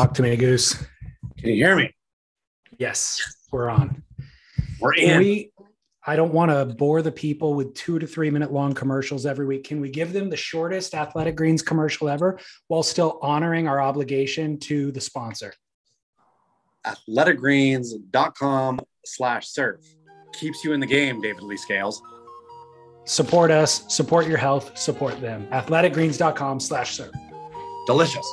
Talk to me, Goose. Can you hear me? Yes, we're on. We're in. we, I don't want to bore the people with two to three minute long commercials every week. Can we give them the shortest Athletic Greens commercial ever while still honoring our obligation to the sponsor? athleticgreens.com slash surf keeps you in the game david lee scales Support us, support your health, support them. Athleticgreens.com slash surf. delicious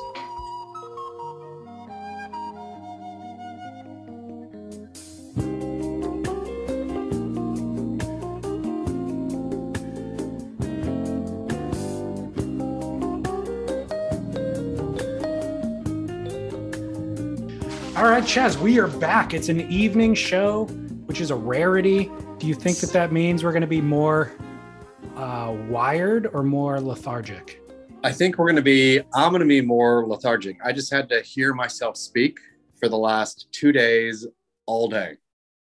All right, Chas, we are back. It's an evening show, which is a rarity. Do you think that that means we're going to be more uh, wired or more lethargic? i think we're going to be i'm going to be more lethargic i just had to hear myself speak for the last two days all day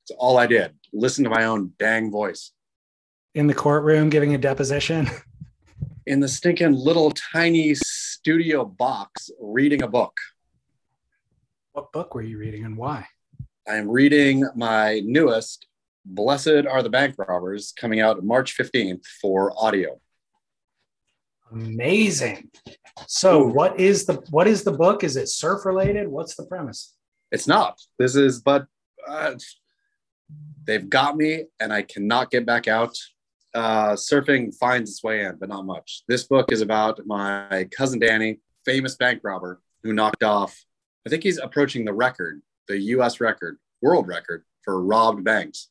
it's all i did listen to my own dang voice In the courtroom giving a deposition? in the stinking little tiny studio box reading a book What book were you reading and why? I am reading my newest, Blessed Are the Bank Robbers, coming out March 15th for audio. Amazing. So, what is the what is the book? Is it surf related? What's the premise? It's not. This is, but uh, they've got me and I cannot get back out. Uh, surfing finds its way in, but not much. This book is about my cousin Danny, famous bank robber who knocked off, I think he's approaching the record, the US record, world record for robbed banks.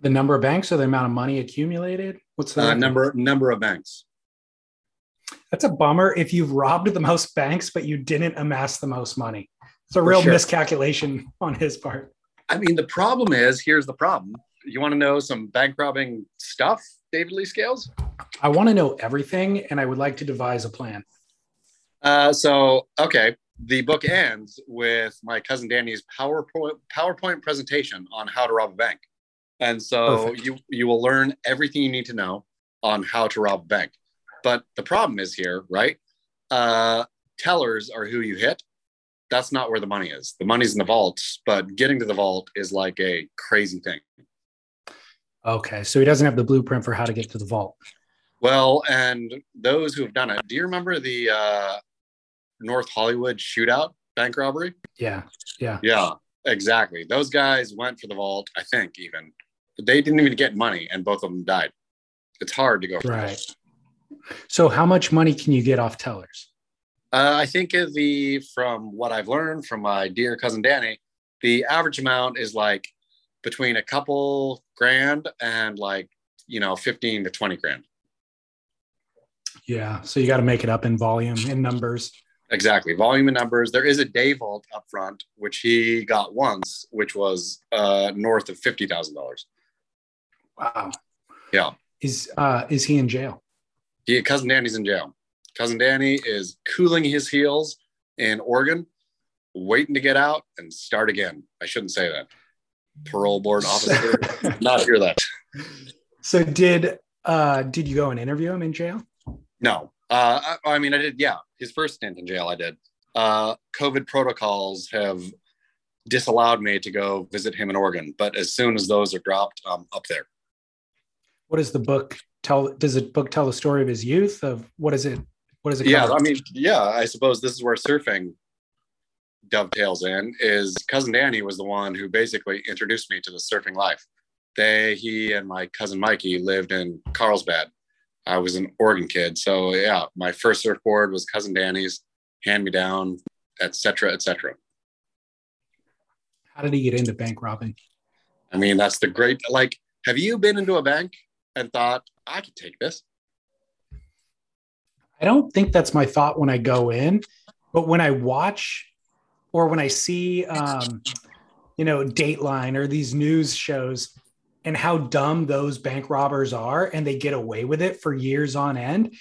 The number of banks or the amount of money accumulated? What's the Uh, number number of banks. That's a bummer if you've robbed the most banks, but you didn't amass the most money. It's a For real sure. miscalculation on his part. I mean, the problem is here's the problem. You want to know some bank robbing stuff, David Lee Scales? I want to know everything and I would like to devise a plan. Uh, so, okay, the book ends with my cousin Danny's PowerPoint PowerPoint presentation on how to rob a bank, and so Perfect. you you will learn everything you need to know on how to rob a bank. But the problem is here, right? Uh, tellers are who you hit. That's not where the money is. The money's in the vault, but getting to the vault is like a crazy thing. Okay. So he doesn't have the blueprint for how to get to the vault. Well, and those who have done it, do you remember the uh, North Hollywood shootout bank robbery? Yeah. Yeah. Yeah, exactly. Those guys went for the vault, I think, even. But they didn't even get money, and both of them died. It's hard to go for Right. vault. So how much money can you get off tellers? Uh, I think the from what I've learned from my dear cousin Danny, the average amount is like between a couple grand and like you know 15 to 20 grand. Yeah. So you got to make it up in volume, in numbers. Exactly. Volume and numbers. There is a day vault up front, which he got once, which was uh, north of fifty thousand dollars. Wow. Yeah. Is uh is he in jail? He, cousin Danny's in jail. Cousin Danny is cooling his heels in Oregon, waiting to get out and start again. I shouldn't say that. Parole board officer, not hear that. So did uh did you go and interview him in jail? No, uh, I, I mean I did. Yeah, his first stint in jail, I did. Uh, COVID protocols have disallowed me to go visit him in Oregon, but as soon as those are dropped, I'm up there. What does the book tell? Does the book tell the story of his youth? Of what is it? What is it? Yeah? I mean, yeah, I suppose this is where surfing dovetails in. Is cousin Danny was the one who basically introduced me to the surfing life. They, he, and my cousin Mikey lived in Carlsbad. I was an Oregon kid, so yeah, my first surfboard was cousin Danny's, hand me down, etc., etc. How did he get into bank robbing? I mean, that's the great. Like, have you been into a bank and thought I could take this? I don't think that's my thought when I go in, but when I watch or when I see, um, you know, Dateline or these news shows and how dumb those bank robbers are and they get away with it for years on end.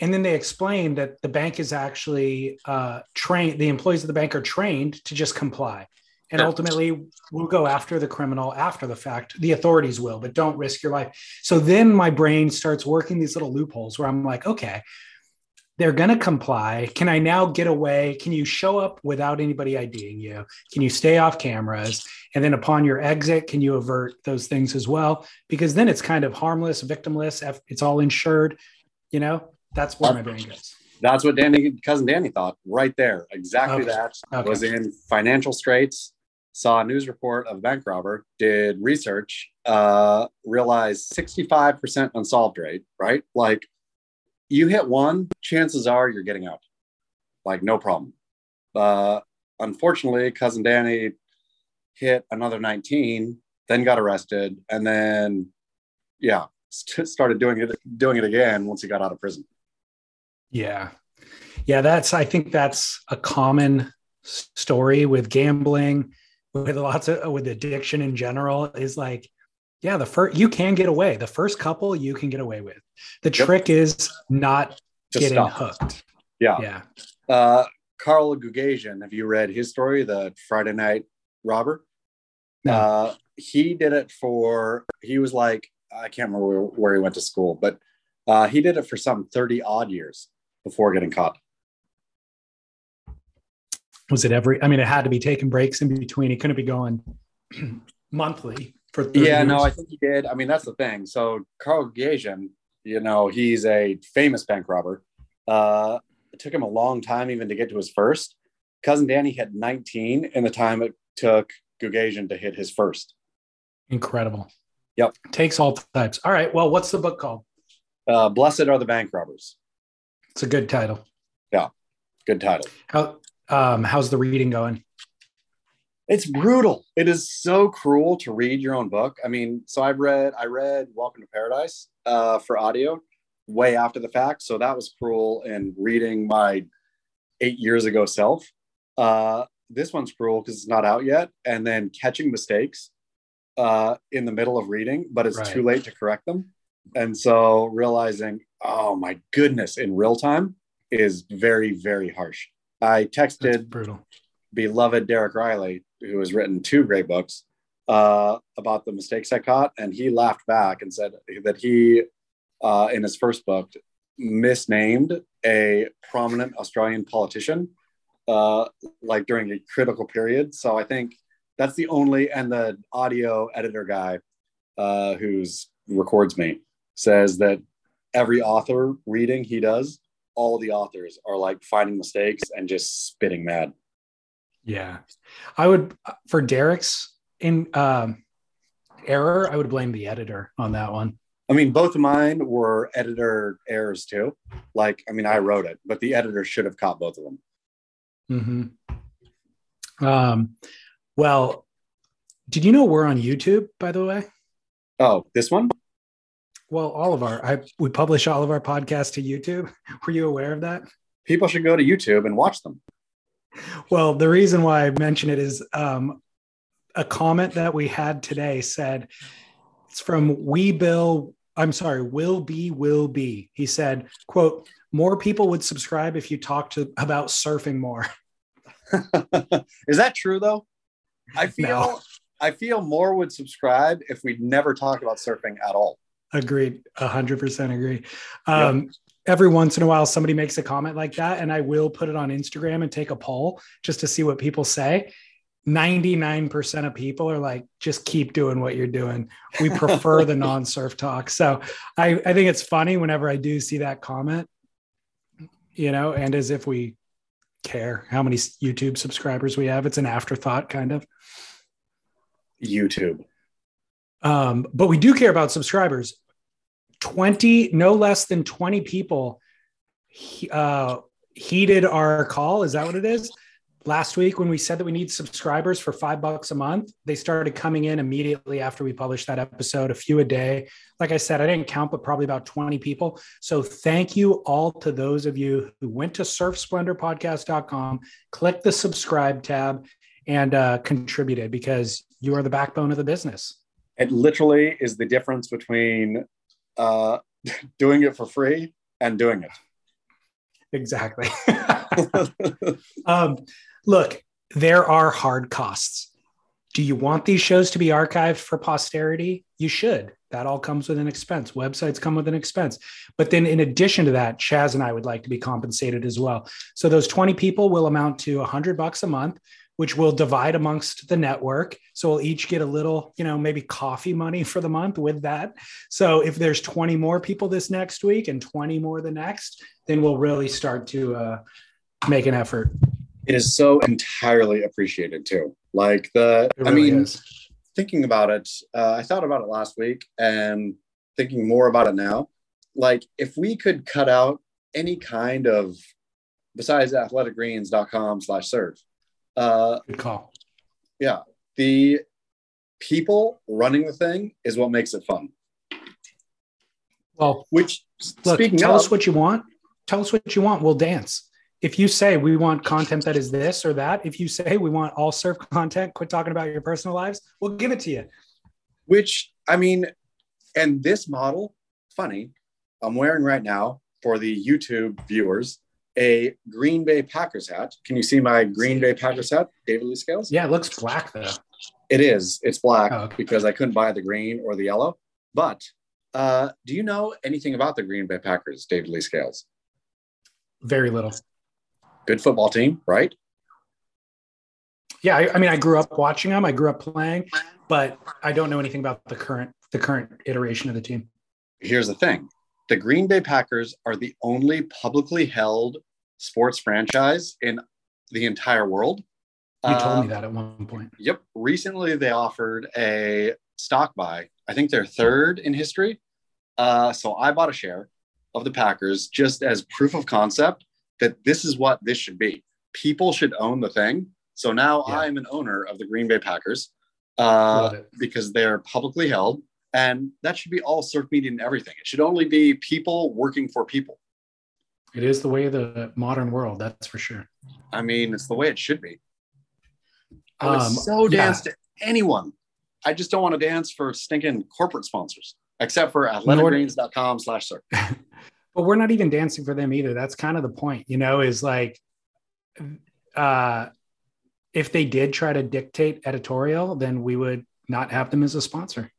And then they explain that the bank is actually uh, trained, the employees of the bank are trained to just comply. And ultimately, we'll go after the criminal after the fact. The authorities will, but don't risk your life. So then my brain starts working these little loopholes where I'm like, okay, they're going to comply. Can I now get away? Can you show up without anybody IDing you? Can you stay off cameras? And then upon your exit, can you avert those things as well? Because then it's kind of harmless, victimless. It's all insured. You know, that's where my brain goes. That's what Danny, cousin Danny thought right there. Exactly Okay. that. Okay. Was in financial straits, saw a news report of a bank robber, did research, uh, realized 65% unsolved rate, right? Like you hit one, chances are you're getting out. Like no problem. Uh, unfortunately, cousin Danny hit another 19, then got arrested, and then yeah, st- started doing it doing it again once he got out of prison. Yeah. Yeah. That's, I think that's a common story with gambling, with lots of, with addiction in general is like, yeah, the first, you can get away. The first couple you can get away with. The Yep. trick is not To getting stop. hooked. Yeah. Yeah. Uh, Carl Gugasian, have you read his story, the Friday Night Robber? No. Uh, he did it for, he was like, I can't remember where, where he went to school, but uh, he did it for some 30 odd years before getting caught. Was it every, I mean, it had to be taking breaks in between. He couldn't be going monthly for 30 Yeah, no, I think he did. I mean, that's the thing. So Carl Gugasian, you know, he's a famous bank robber. Uh, it took him a long time even to get to his first. Cousin Danny had 19 in the time it took Gugasian to hit his first. Incredible. Yep. Takes all types. All right. Well, what's the book called? Uh, Blessed are the bank robbers. It's a good title. Yeah, good title. How, um, how's the reading going? It's brutal. It is so cruel to read your own book. I mean, so I've read I read Welcome to Paradise uh, for audio way after the fact. So that was cruel in reading my eight years ago self. Uh, this one's cruel because it's not out yet, and then catching mistakes uh, in the middle of reading, but it's Right. too late to correct them. And so realizing, oh my goodness, in real time is very, very harsh. I texted brutal. beloved Derek Rielly, who has written two great books uh, about the mistakes I caught, and he laughed back and said that he, uh, in his first book, misnamed a prominent Australian politician, uh, like during a critical period. So I think that's the only, and the audio editor guy uh, who's records me says that every author reading he does, all the authors are like finding mistakes and just spitting mad. Yeah. I would, for Derek's in um, error, I would blame the editor on that one. I mean, both of mine were editor errors too. Like, I mean, I wrote it, but the editor should have caught both of them. Mm-hmm. Um, well, did you know we're on YouTube, by the way? Oh, this one? Well, all of our, I, we publish all of our podcasts to YouTube. Were you aware of that? People should go to YouTube and watch them. Well, the reason why I mention it is um, a comment that we had today said it's from We Bill. I'm sorry, Will Be Will Be. He said, "quote More people would subscribe if you talked to about surfing more." Is that true though? I feel No. I feel more would subscribe if we never talked about surfing at all. Agreed. A hundred percent agree. Um, Every once in a while, somebody makes a comment like that, and I will put it on Instagram and take a poll just to see what people say. 99% of people are like, just keep doing what you're doing. We prefer the non surf talk. So I, I think it's funny whenever I do see that comment, you know, and as if we care how many YouTube subscribers we have. It's an afterthought, kind of. YouTube. Um, but we do care about subscribers. 20, no less than 20 people uh, heeded our call. Is that what it is? Last week, when we said that we need subscribers for five bucks a month, they started coming in immediately after we published that episode, a few a day. Like I said, I didn't count, but probably about 20 people. So thank you all to those of you who went to surfsplendorpodcast.com, clicked the subscribe tab, and uh, contributed because you are the backbone of the business. It literally is the difference between uh, doing it for free and doing it. Exactly. um, look, there are hard costs. Do you want these shows to be archived for posterity? You should. That all comes with an expense. Websites come with an expense. But then, in addition to that, Chas and I would like to be compensated as well. So those 20 people will amount to 100 bucks a month, which will divide amongst the network. So we'll each get a little, you know, maybe coffee money for the month with that. So if there's 20 more people this next week and 20 more the next, then we'll really start to uh, make an effort. it is so entirely appreciated too. Like the, It I mean, is. thinking about it, uh, I thought about it last week and thinking more about it now. Like, if we could cut out any kind of, besides athleticgreens.com slash surf, uh, Good call. yeah, the people running the thing is what makes it fun. Well, Which, look, speaking tell of, us what you want. Tell us what you want. We'll dance. If you say we want content that is this or that, if you say we want all surf content, quit talking about your personal lives, we'll give it to you. which I mean, and this model, funny, I'm wearing right now for the YouTube viewers a Green Bay Packers hat. Can you see my Green Bay Packers hat, David Lee Scales? Yeah, it looks black though. It is. It's black Oh, okay. because I couldn't buy the green or the yellow. But uh, do you know anything about the Green Bay Packers, David Lee Scales? Very little. Good football team, right? Yeah, I, I mean, I grew up watching them. I grew up playing, but I don't know anything about the current the current iteration of the team. Here's the thing the Green Bay Packers are the only publicly held sports franchise in the entire world. You told me that at one point. Yep. Recently, they offered a stock buy. I think they're third in history. Uh, so I bought a share of the Packers just as proof of concept that this is what this should be. People should own the thing. So now Yeah. I'm an owner of the Green Bay Packers uh, because they're publicly held. And that should be all surf media and everything. It should only be people working for people. It is the way of the modern world, that's for sure. I mean, it's the way it should be. I would Um, so yeah. dance to anyone. I just don't want to dance for stinking corporate sponsors, except for athleticgreens.com slash surf. but we're not even dancing for them either that's kind of the point you know is like uh if they did try to dictate editorial then we would not have them as a sponsor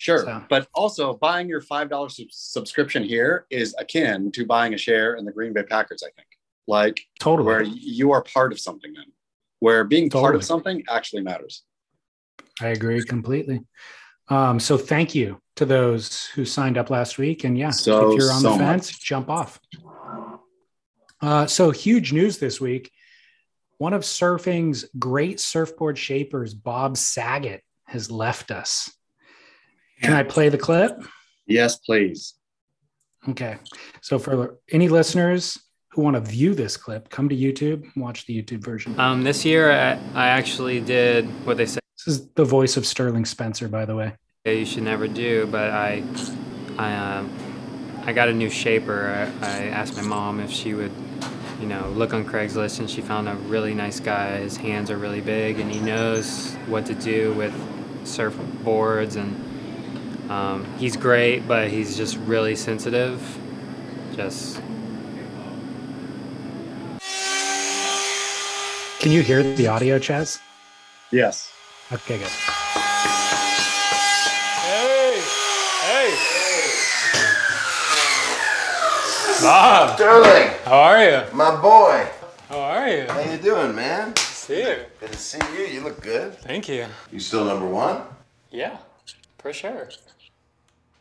Sure. So- But also, buying your $5 sub- subscription here is akin to buying a share in the Green Bay Packers, I think. Like, totally. where you are part of something then, where being part of something actually matters. i agree completely. Um so thank you to those who signed up last week and yeah So, if you're on so the fence jump off. Uh so huge news this week. One of surfing's great surfboard shapers bob saget has left us can i play the clip Yes, please. Okay. So for any listeners who want to view this clip, come to YouTube, watch the YouTube version. Um, this year, I, I actually did what they said. This is the voice of Sterling Spencer, by the way. you should never do, but I, I, um, I got a new shaper. I, I asked my mom if she would, you know, look on Craigslist, and she found a really nice guy. His hands are really big, and he knows what to do with surfboards, and um, he's great, but he's just really sensitive. Just Can you hear the audio, Chas? Yes. Okay, good. Hey, hey, Bob. Sterling, How are you? my boy. How are you? How you doing, man? See you. Good to see you. You look good. Thank you. You still number one? Yeah, for sure.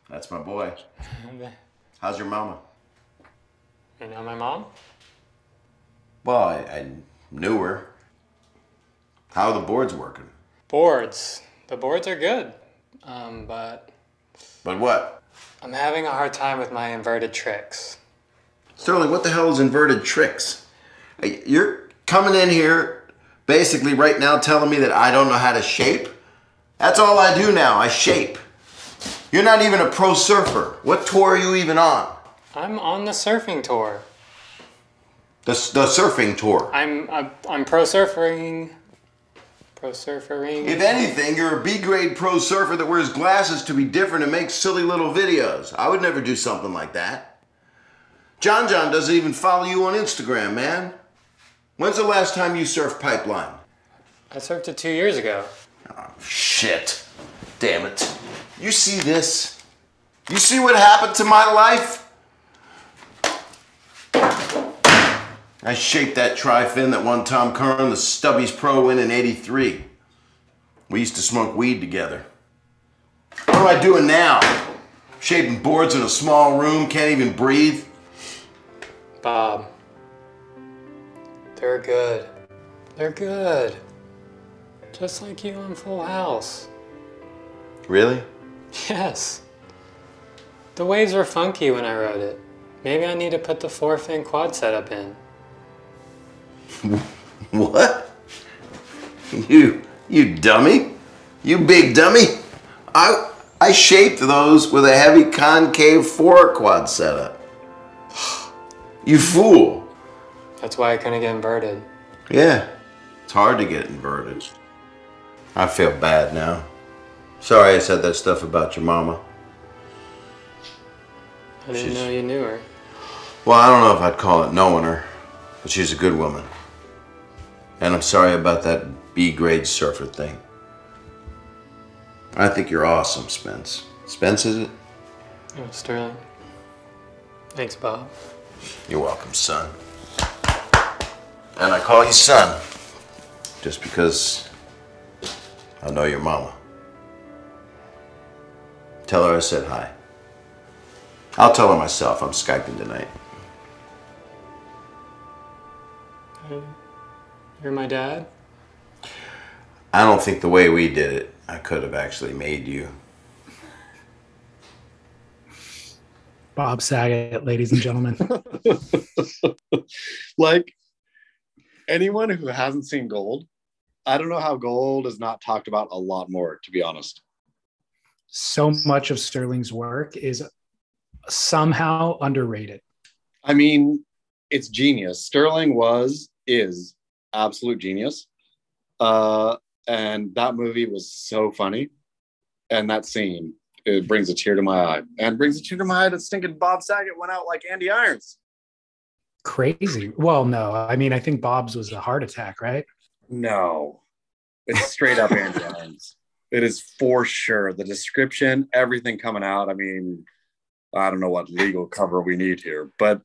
That's my boy. How's your mama? You know my mom? Well, I, I knew her. How are the boards working? Boards. The boards are good, um, but But what? I'm having a hard time with my inverted tricks. Sterling, what the hell is inverted tricks? You're coming in here basically right now telling me that I don't know how to shape? That's all I do now. I shape. You're not even a pro surfer. What tour are you even on? I'm on the surfing tour. The, the surfing tour. I'm I'm, I'm pro surfing. Pro surfering. If anything, you're a B grade pro surfer that wears glasses to be different and makes silly little videos. I would never do something like that. John John doesn't even follow you on Instagram, man. When's the last time you surfed pipeline? I surfed it two years ago. Oh, shit. Damn it. You see this? You see what happened to my life? I shaped that tri-fin that won Tom Curren the Stubbies Pro win in 83. We used to smoke weed together. What am I doing now? Shaping boards in a small room, can't even breathe? Bob. They're good. They're good. Just like you on Full House. Really? Yes. The waves were funky when I wrote it. Maybe I need to put the four fin quad setup in. What? You, you dummy? You big dummy? I, I shaped those with a heavy concave four quad setup. You fool. That's why I couldn't get inverted. Yeah, it's hard to get inverted. I feel bad now. Sorry I said that stuff about your mama. I didn't She's- know you knew her. Well, I don't know if I'd call it knowing her, but she's a good woman. And I'm sorry about that B grade surfer thing. I think you're awesome, Spence. Spence, is it? Oh, Sterling. Thanks, Bob. You're welcome, son. And I call you son just because I know your mama. Tell her I said hi. I'll tell her myself. I'm Skyping tonight. Um, you're my dad? I don't think the way we did it, I could have actually made you. Bob Saget, ladies and gentlemen. like anyone who hasn't seen Gold, I don't know how Gold is not talked about a lot more, to be honest. So much of Sterling's work is somehow underrated. I mean, it's genius. Sterling was, is absolute genius. Uh, and that movie was so funny. And that scene, it brings a tear to my eye. And brings a tear to my eye that stinking Bob Saget went out like Andy Irons. Crazy. Well, no, I mean, I think Bob's was a heart attack, right? No, it's straight up Andy Irons. It is for sure. The description, everything coming out. I mean, I don't know what legal cover we need here, but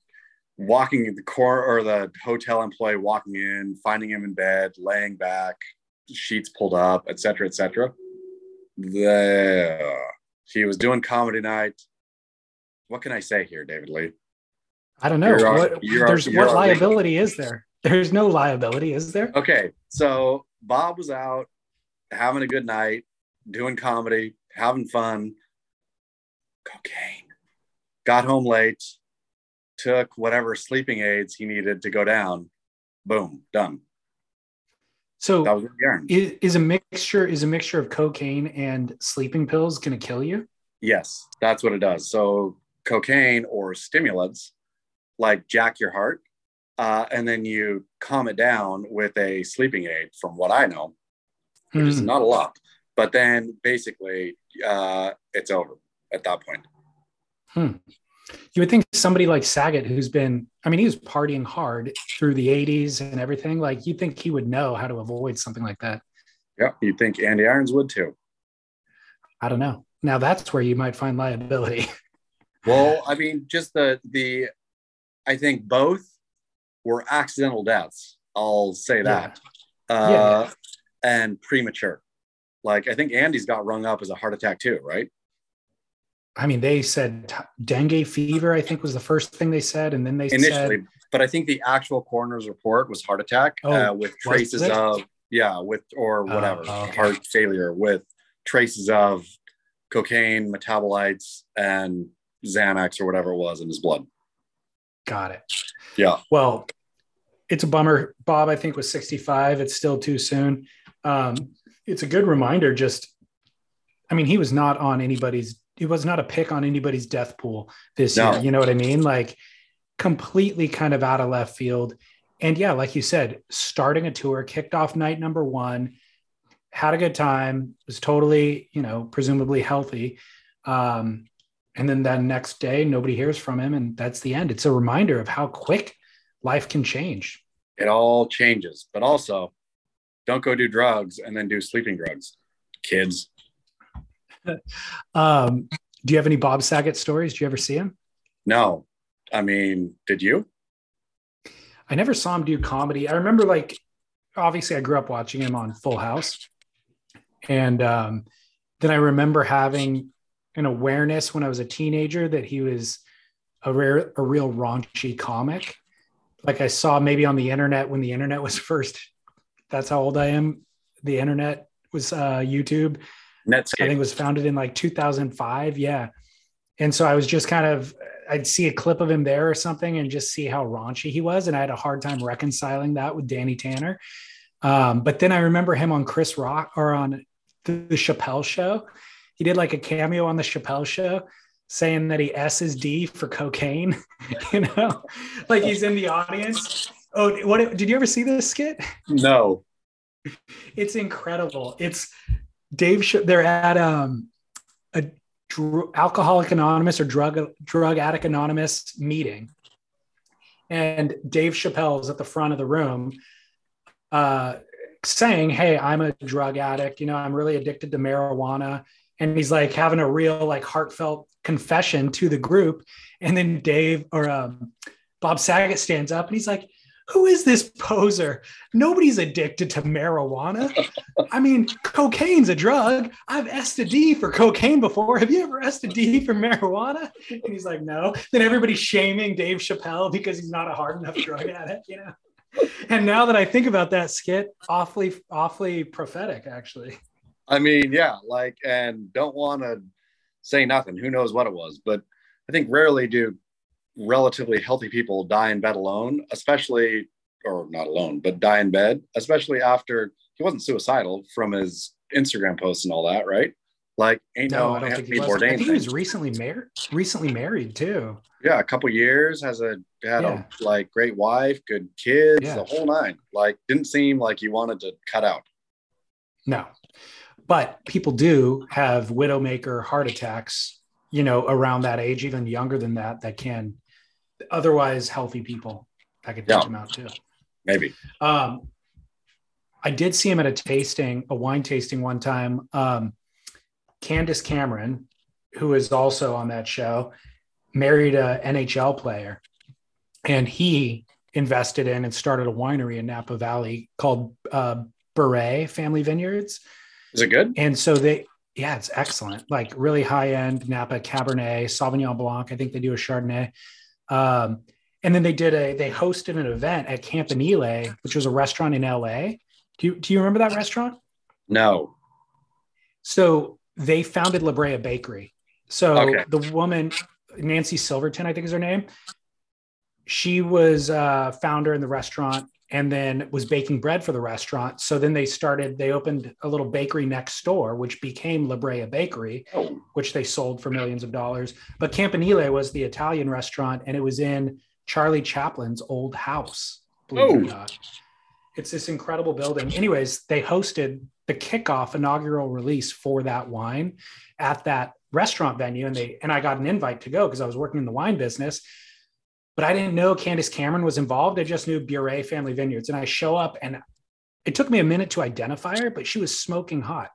walking the core or the hotel employee walking in, finding him in bed, laying back, sheets pulled up, etc., etc. The he was doing comedy night. What can I say here, David Lee? I don't know. You're our- what, you're there's what liability is there? There's no liability, is there? Okay, so Bob was out having a good night, doing comedy, having fun. Cocaine. Got home late, took whatever sleeping aids he needed to go down. Boom, done. So That was the is, is a mixture is a mixture of cocaine and sleeping pills going to kill you? Yes, that's what it does. So cocaine or stimulants like jack your heart, uh, and then you calm it down with a sleeping aid. From what I know, which is Hmm. not a lot, but then basically uh, it's over at that point. Hmm. You would think somebody like Saget, who's been, I mean, he was partying hard through the 80s and everything. Like, you'd think he would know how to avoid something like that. Yeah, you'd think Andy Irons would too. I don't know. Now that's where you might find liability. Well, I mean, just the the I think both were accidental deaths. I'll say that. Yeah. Uh Yeah. and premature. Like I think Andy's got rung up as a heart attack too, right? I mean, they said dengue fever, I think was the first thing they said. And then they Initially, said, but I think the actual coroner's report was heart attack Oh, uh, with traces of yeah, with or Oh, whatever okay. heart failure with traces of cocaine metabolites and Xanax or whatever it was in his blood. got it. Yeah. Well, it's a bummer. Bob, I think, was 65. It's still too soon. Um, it's a good reminder. Just, I mean, he was not on anybody's, he was not a pick on anybody's death pool this No. year. You know what I mean? Like, completely kind of out of left field. And yeah, like you said, starting a tour, kicked off night number one, had a good time, was totally, you know, presumably healthy. Um, and then that next day, nobody hears from him, and that's the end. It's a reminder of how quick life can change. It all changes, but also don't go do drugs and then do sleeping drugs, kids. Um, do you have any Bob Saget stories? Do you ever see him? No, I mean, did you? I never saw him do comedy. I remember, like, obviously, I grew up watching him on Full House, and um, then I remember having an awareness when I was a teenager that he was a rare, a real raunchy comic. Like I saw maybe on the internet when the internet was first. That's how old I am. The internet was uh, YouTube. Netscape. I think it was founded in like 2005. Yeah. And so I was just kind of, I'd see a clip of him there or something and just see how raunchy he was. And I had a hard time reconciling that with Danny Tanner. Um, but then I remember him on Chris Rock or on the, the Chappelle show. He did like a cameo on the Chappelle show saying that he S's D for cocaine, you know, like he's in the audience. Oh, what did you ever see this skit? No. It's incredible. It's Dave. They're at um, a dr- Alcoholic Anonymous or drug drug addict anonymous meeting, and Dave Chappelle is at the front of the room, uh, saying, "Hey, I'm a drug addict. You know, I'm really addicted to marijuana." And he's like having a real like heartfelt confession to the group, and then Dave or um, Bob Saget stands up and he's like, who is this poser? Nobody's addicted to marijuana. I mean, cocaine's a drug. I've S a D for cocaine before. Have you ever S a D for marijuana? And he's like, no. Then everybody's shaming Dave Chappelle because he's not a hard enough drug addict, you know? And now that I think about that skit, awfully, awfully prophetic, actually. I mean, yeah, like, and don't want to say nothing. Who knows what it was? But I think rarely do relatively healthy people die in bed alone, especially, or not alone, but die in bed, especially after he wasn't suicidal from his Instagram posts and all that, right? Like, ain't no, I don't think he was. I Bourdain think he was recently married, recently married too. yeah, a couple years, has a had Yeah. a like great wife, good kids, Yeah. the whole nine. Like, didn't seem like he wanted to cut out. No, but people do have widowmaker heart attacks, you know, around that age, even younger than that, that can otherwise healthy people that could take Yeah. them out too. Maybe. Um, I did see him at a tasting, a wine tasting one time. Um, Candace Cameron, who is also on that show, married a NHL player, and he invested in and started a winery in Napa Valley called uh, Bure Family Vineyards. Is it good? And so they, yeah, it's excellent. Like really high end Napa Cabernet, Sauvignon Blanc. I think they do a Chardonnay. Um, and then they did a, they hosted an event at Campanile, which was a restaurant in LA. Do you, do you remember that restaurant? No. So they founded La Brea Bakery. So Okay. the woman, Nancy Silverton, I think is her name. She was uh, founder in the restaurant and then was baking bread for the restaurant. So then they started, they opened a little bakery next door, which became La Brea Bakery, Oh. which they sold for millions of dollars. But Campanile was the Italian restaurant and it was in Charlie Chaplin's old house. Believe it or Oh. not. It's this incredible building. Anyways, they hosted the kickoff inaugural release for that wine at that restaurant venue and they and I got an invite to go because I was working in the wine business. But I didn't know Candace Cameron was involved. I just knew Bure Family Vineyards. And I show up and it took me a minute to identify her, but she was smoking hot.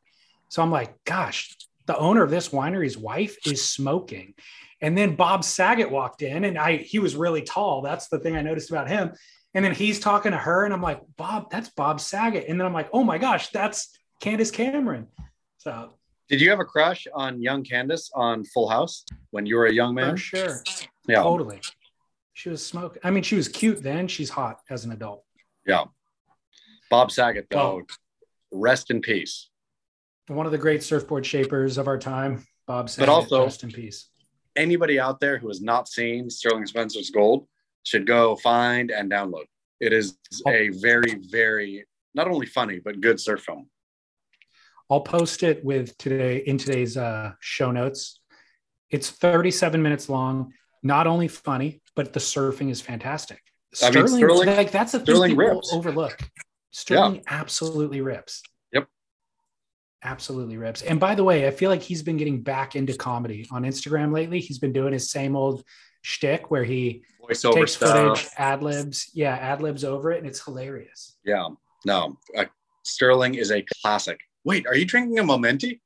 So I'm like, gosh, the owner of this winery's wife is smoking. And then Bob Saget walked in and I he was really tall. That's the thing I noticed about him. And then he's talking to her, and I'm like, Bob, that's Bob Saget. And then I'm like, oh my gosh, that's Candace Cameron. So did you have a crush on young Candace on Full House when you were a young man? For sure. Yeah. Totally. She was smoking. I mean, she was cute then. She's hot as an adult. Yeah. Bob Saget, though, rest in peace. One of the great surfboard shapers of our time, Bob Saget. But also, rest in peace. Anybody out there who has not seen Sterling Spencer's Gold should go find and download. It is a very, very not only funny but good surf film. I'll post it with today in today's uh, show notes. It's 37 minutes long. Not only funny, but the surfing is fantastic. I mean, Sterling, Sterling- like that's a thing Sterling people rips. overlook. Sterling absolutely rips. Yep. Absolutely rips. And by the way, I feel like he's been getting back into comedy on Instagram lately. He's been doing his same old shtick where he Voiceover takes footage, ad libs, yeah, ad libs over it, and it's hilarious. Yeah. No, uh, Sterling is a classic. Wait, are you drinking a Momenti?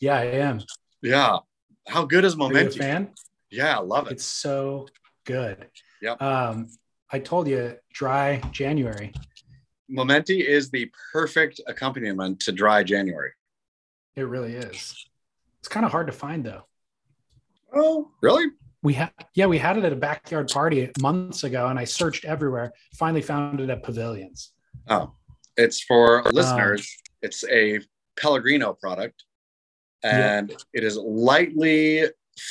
Yeah, I am. Yeah. How good is Are you a Momenti? fan? Yeah, I love it. It's so good. Yep. Um, I told you, dry January. Momenti is the perfect accompaniment to dry January. It really is. It's kind of hard to find though. Oh, really? We had, yeah, we had it at a backyard party months ago, and I searched everywhere. Finally, found it at Pavilions. Oh, it's for Um, listeners. It's a Pellegrino product, and it is lightly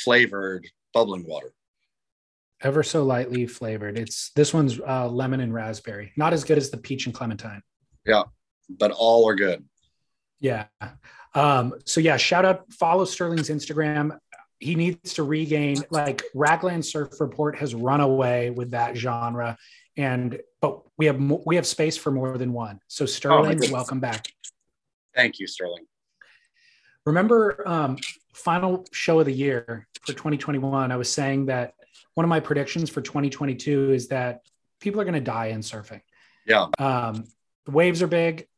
flavored bubbling water. Ever so lightly flavored. It's this one's uh, lemon and raspberry. Not as good as the peach and clementine. Yeah, but all are good. Yeah. Um, so yeah, shout out, follow Sterling's Instagram. He needs to regain like Ragland Surf Report has run away with that genre. And but we have mo- we have space for more than one. So Sterling, goodness. welcome back. Thank you, Sterling. Remember um, final show of the year for 2021, I was saying that one of my predictions for 2022 is that people are going to die in surfing. Yeah. Um, the waves are big.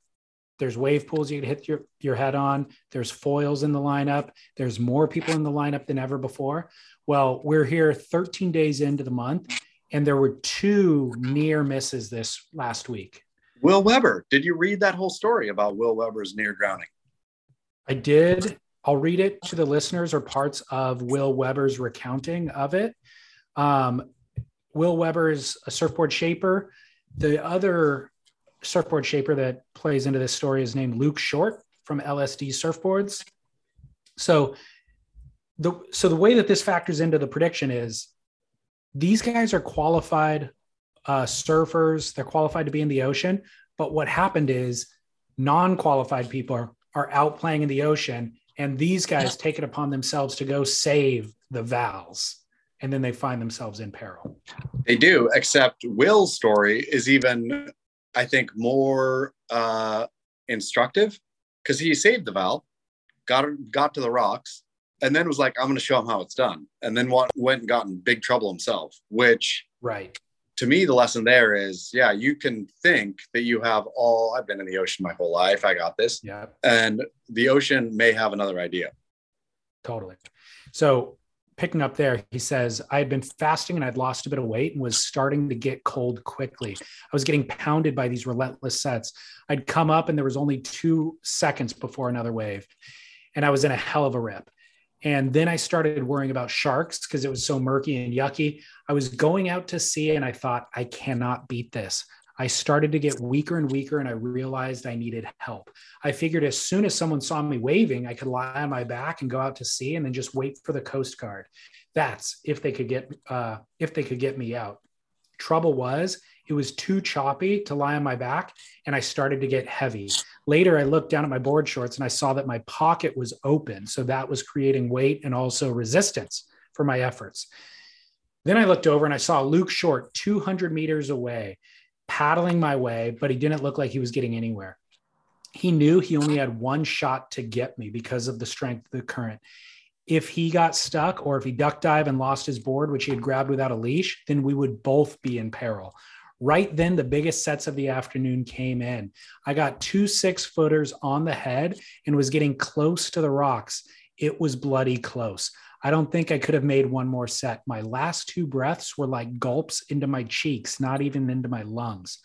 There's wave pools you can hit your, your head on. There's foils in the lineup. There's more people in the lineup than ever before. Well, we're here 13 days into the month, and there were two near misses this last week. Will Weber. Did you read that whole story about Will Weber's near drowning? I did. I'll read it to the listeners or parts of Will Weber's recounting of it. Um, Will Weber is a surfboard shaper. The other surfboard shaper that plays into this story is named Luke Short from LSD Surfboards. So the so the way that this factors into the prediction is these guys are qualified uh, surfers. They're qualified to be in the ocean. But what happened is non-qualified people are, are out playing in the ocean, and these guys take it upon themselves to go save the Vals, and then they find themselves in peril. They do, except Will's story is even, I think, more uh, instructive because he saved the Val, got got to the rocks, and then was like, "I'm going to show him how it's done," and then went and got in big trouble himself. Which, right, to me, the lesson there is, yeah, you can think that you have all. I've been in the ocean my whole life. I got this. Yeah. And the ocean may have another idea. Totally. So picking up there, he says, I had been fasting and I'd lost a bit of weight and was starting to get cold quickly. I was getting pounded by these relentless sets. I'd come up and there was only two seconds before another wave. And I was in a hell of a rip. And then I started worrying about sharks because it was so murky and yucky. I was going out to sea and I thought, I cannot beat this. I started to get weaker and weaker, and I realized I needed help. I figured as soon as someone saw me waving, I could lie on my back and go out to sea, and then just wait for the Coast Guard. That's if they could get uh, if they could get me out. Trouble was, it was too choppy to lie on my back, and I started to get heavy. Later, I looked down at my board shorts and I saw that my pocket was open, so that was creating weight and also resistance for my efforts. Then I looked over and I saw Luke Short 200 meters away paddling my way, but he didn't look like he was getting anywhere. he knew he only had one shot to get me because of the strength of the current. If he got stuck or if he duck dive and lost his board, which he had grabbed without a leash, then we would both be in peril. Right then, the biggest sets of the afternoon came in. I got two six footers on the head and was getting close to the rocks. It was bloody close. I don't think I could have made one more set. My last two breaths were like gulps into my cheeks, not even into my lungs.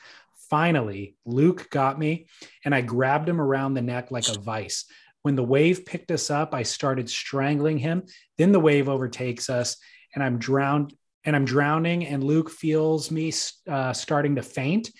Finally, Luke got me and I grabbed him around the neck like a vice. When the wave picked us up, I started strangling him. Then the wave overtakes us and I'm drowned and I'm drowning and Luke feels me uh, starting to faint.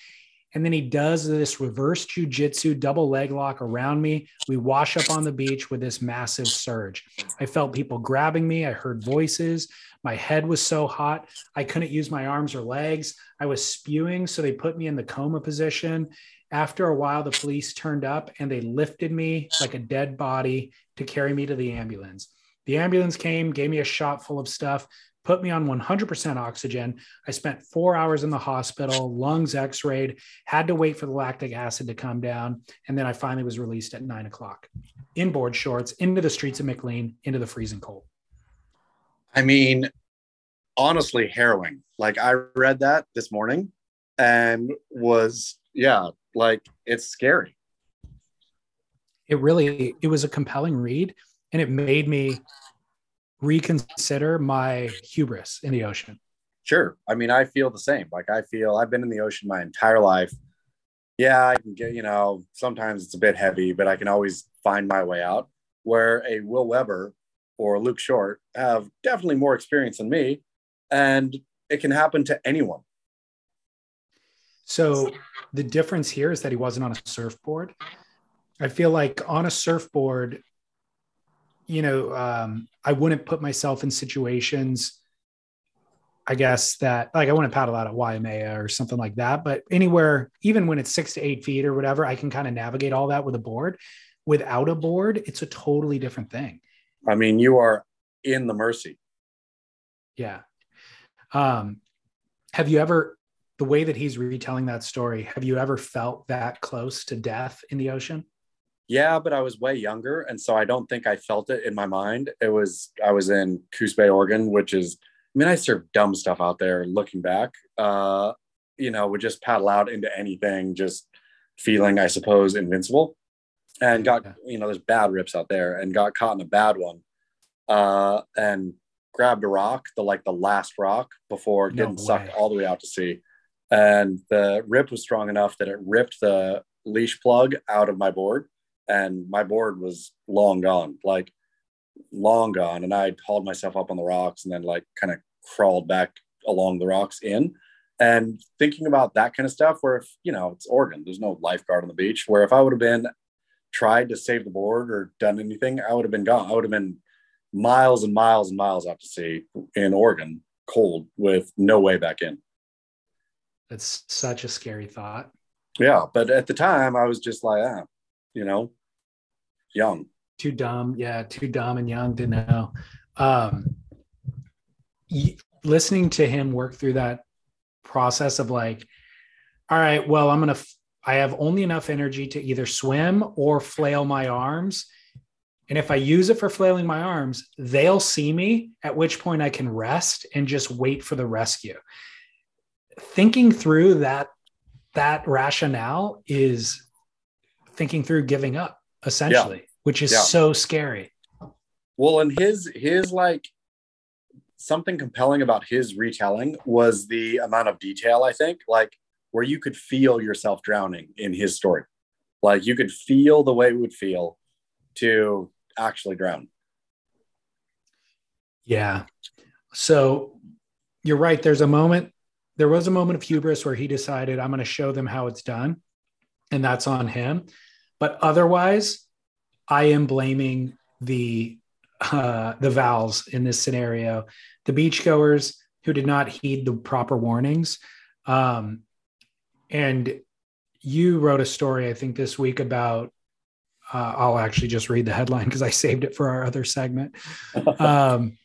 And then he does this reverse jujitsu double leg lock around me. We wash up on the beach with this massive surge. I felt people grabbing me. I heard voices. My head was so hot, I couldn't use my arms or legs. I was spewing. So they put me in the coma position. After a while, the police turned up and they lifted me like a dead body to carry me to the ambulance. The ambulance came, gave me a shot full of stuff, put me on 100% oxygen. I spent four hours in the hospital, lungs x rayed, had to wait for the lactic acid to come down. And then I finally was released at nine o'clock in board shorts into the streets of McLean, into the freezing cold. I mean, honestly, harrowing. Like, I read that this morning and was, yeah, like it's scary. It really, it was a compelling read and it made me reconsider my hubris in the ocean? Sure. I mean, I feel the same. Like I feel I've been in the ocean my entire life. Yeah, I can get, you know, sometimes it's a bit heavy, but I can always find my way out. Where a Will Weber or Luke Short have definitely more experience than me, and it can happen to anyone. So the difference here is that he wasn't on a surfboard. I feel like on a surfboard, you know, um, I wouldn't put myself in situations, I guess that like I wouldn't paddle out at Waimea or something like that. But anywhere, even when it's six to eight feet or whatever, I can kind of navigate all that with a board. Without a board, it's a totally different thing. I mean, you are in the mercy. Yeah. Um, have you ever, the way that he's retelling that story, have you ever felt that close to death in the ocean? Yeah, but I was way younger, and so I don't think I felt it in my mind. It was I was in Coos Bay, Oregon, which is I mean I serve dumb stuff out there. Looking back, uh, you know, would just paddle out into anything, just feeling I suppose invincible, and got you know there's bad rips out there, and got caught in a bad one, uh, and grabbed a rock, the like the last rock before getting sucked all the way out to sea, and the rip was strong enough that it ripped the leash plug out of my board and my board was long gone, like long gone. And I hauled myself up on the rocks and then like kind of crawled back along the rocks in. And thinking about that kind of stuff, where if you know it's Oregon, there's no lifeguard on the beach. Where if I would have been tried to save the board or done anything, I would have been gone. I would have been miles and miles and miles out to sea in Oregon, cold with no way back in. That's such a scary thought. Yeah, but at the time, I was just like, ah, you know, young. Too dumb. Yeah, too dumb and young to know. Um, y- listening to him work through that process of like, all right, well, I'm going to, f- I have only enough energy to either swim or flail my arms. And if I use it for flailing my arms, they'll see me, at which point I can rest and just wait for the rescue. Thinking through that that rationale is thinking through giving up essentially yeah. which is yeah. so scary. Well and his his like something compelling about his retelling was the amount of detail i think like where you could feel yourself drowning in his story. Like you could feel the way it would feel to actually drown. Yeah. So you're right. There's a moment there was a moment of hubris where he decided i'm going to show them how it's done and that's on him but otherwise, I am blaming the uh, the Vals in this scenario, the beachgoers who did not heed the proper warnings. Um, and you wrote a story, I think, this week about. Uh, I'll actually just read the headline because I saved it for our other segment. Um,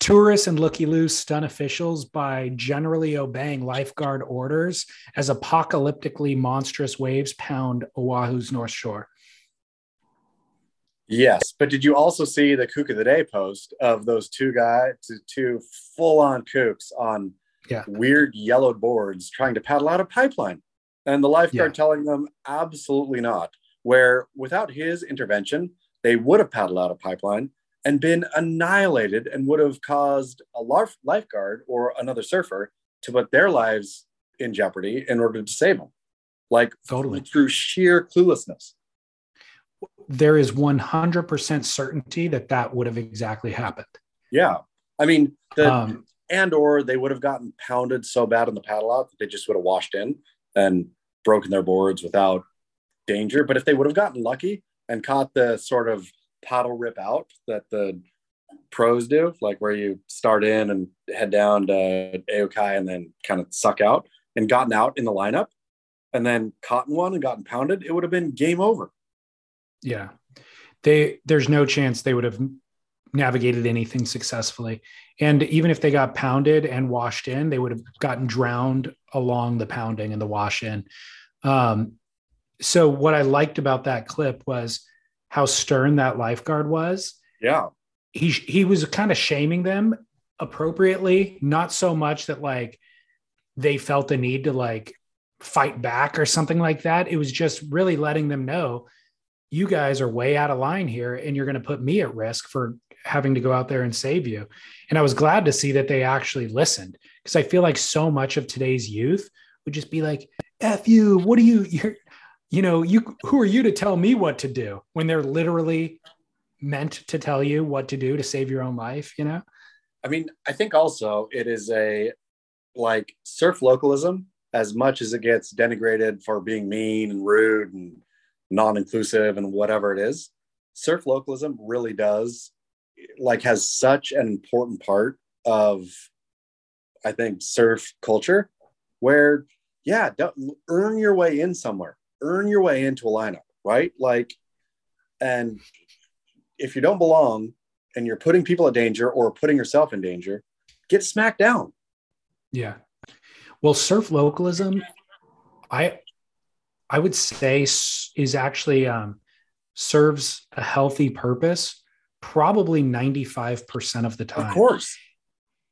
Tourists and looky loos stun officials by generally obeying lifeguard orders as apocalyptically monstrous waves pound Oahu's north shore. Yes, but did you also see the kook of the day post of those two guys, two full on kooks on yeah. weird yellowed boards trying to paddle out a pipeline? And the lifeguard Yeah. telling them absolutely not. Where without his intervention, they would have paddled out a pipeline and been annihilated and would have caused a lifeguard or another surfer to put their lives in jeopardy in order to save them. Like Totally. through sheer cluelessness. There is 100% certainty that that would have exactly happened. Yeah. I mean, the Um, and or they would have gotten pounded so bad in the paddle out that they just would have washed in and broken their boards without danger. But if they would have gotten lucky and caught the sort of paddle rip out that the pros do, like where you start in and head down to Ehukai and then kind of suck out and gotten out in the lineup and then caught in one and gotten pounded, it would have been game over. Yeah. They there's no chance they would have navigated anything successfully. And even if they got pounded and washed in, they would have gotten drowned along the pounding and the wash in. Um, so what I liked about that clip was how stern that lifeguard was. Yeah. He he was kind of shaming them appropriately, not so much that like they felt the need to like fight back or something like that. It was just really letting them know you guys are way out of line here and you're going to put me at risk for having to go out there and save you. And I was glad to see that they actually listened because I feel like so much of today's youth would just be like, F you, what are you, you're, you know, you, who are you to tell me what to do when they're literally meant to tell you what to do to save your own life, you know? I mean, I think also it is a like surf localism as much as it gets denigrated for being mean and rude and non-inclusive and whatever it is. Surf localism really does like has such an important part of I think surf culture where yeah, earn your way in somewhere. Earn your way into a lineup, right? Like and if you don't belong and you're putting people at danger or putting yourself in danger, get smacked down. Yeah. Well, surf localism, I I would say is actually um, serves a healthy purpose probably 95% of the time. Of course.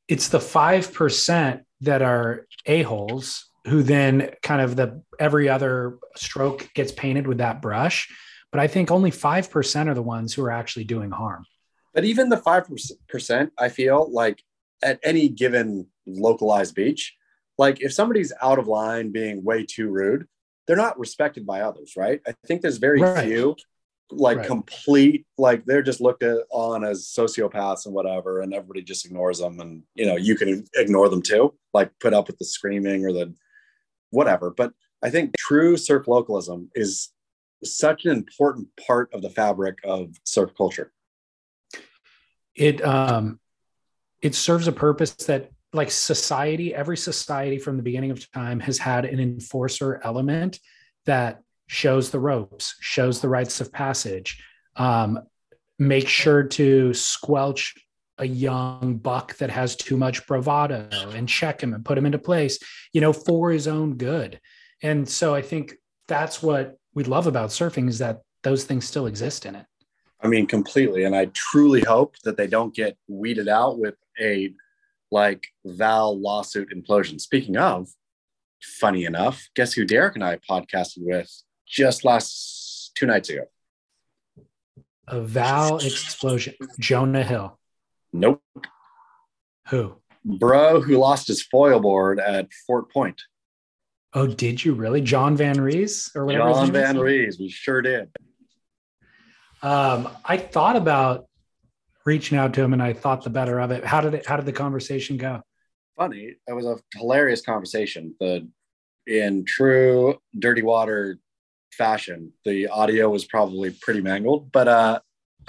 It's the 5% that are a-holes who then kind of the every other stroke gets painted with that brush, but I think only 5% are the ones who are actually doing harm. But even the 5%, I feel like at any given localized beach, like if somebody's out of line being way too rude, they're not respected by others, right? I think there's very Right. few like Right. complete like they're just looked at on as sociopaths and whatever and everybody just ignores them and you know you can ignore them too like put up with the screaming or the whatever but i think true surf localism is such an important part of the fabric of surf culture. It um it serves a purpose that like society every society from the beginning of time has had an enforcer element that shows the ropes shows the rites of passage um make sure to squelch a young buck that has too much bravado and check him and put him into place you know for his own good and so i think that's what we love about surfing is that those things still exist in it I mean, completely. And I truly hope that they don't get weeded out with a like Val lawsuit implosion. Speaking of, funny enough, guess who Derek and I podcasted with just last two nights ago? a Val explosion. Jonah Hill. Nope. Who? Bro who lost his foil board at Fort Point. Oh, did you really? John Van Rees or whatever. John? Van Rees. We sure did. Um, I thought about reaching out to him, and I thought the better of it. How did it? How did the conversation go? Funny. It was a hilarious conversation. The in true dirty water fashion, the audio was probably pretty mangled, but uh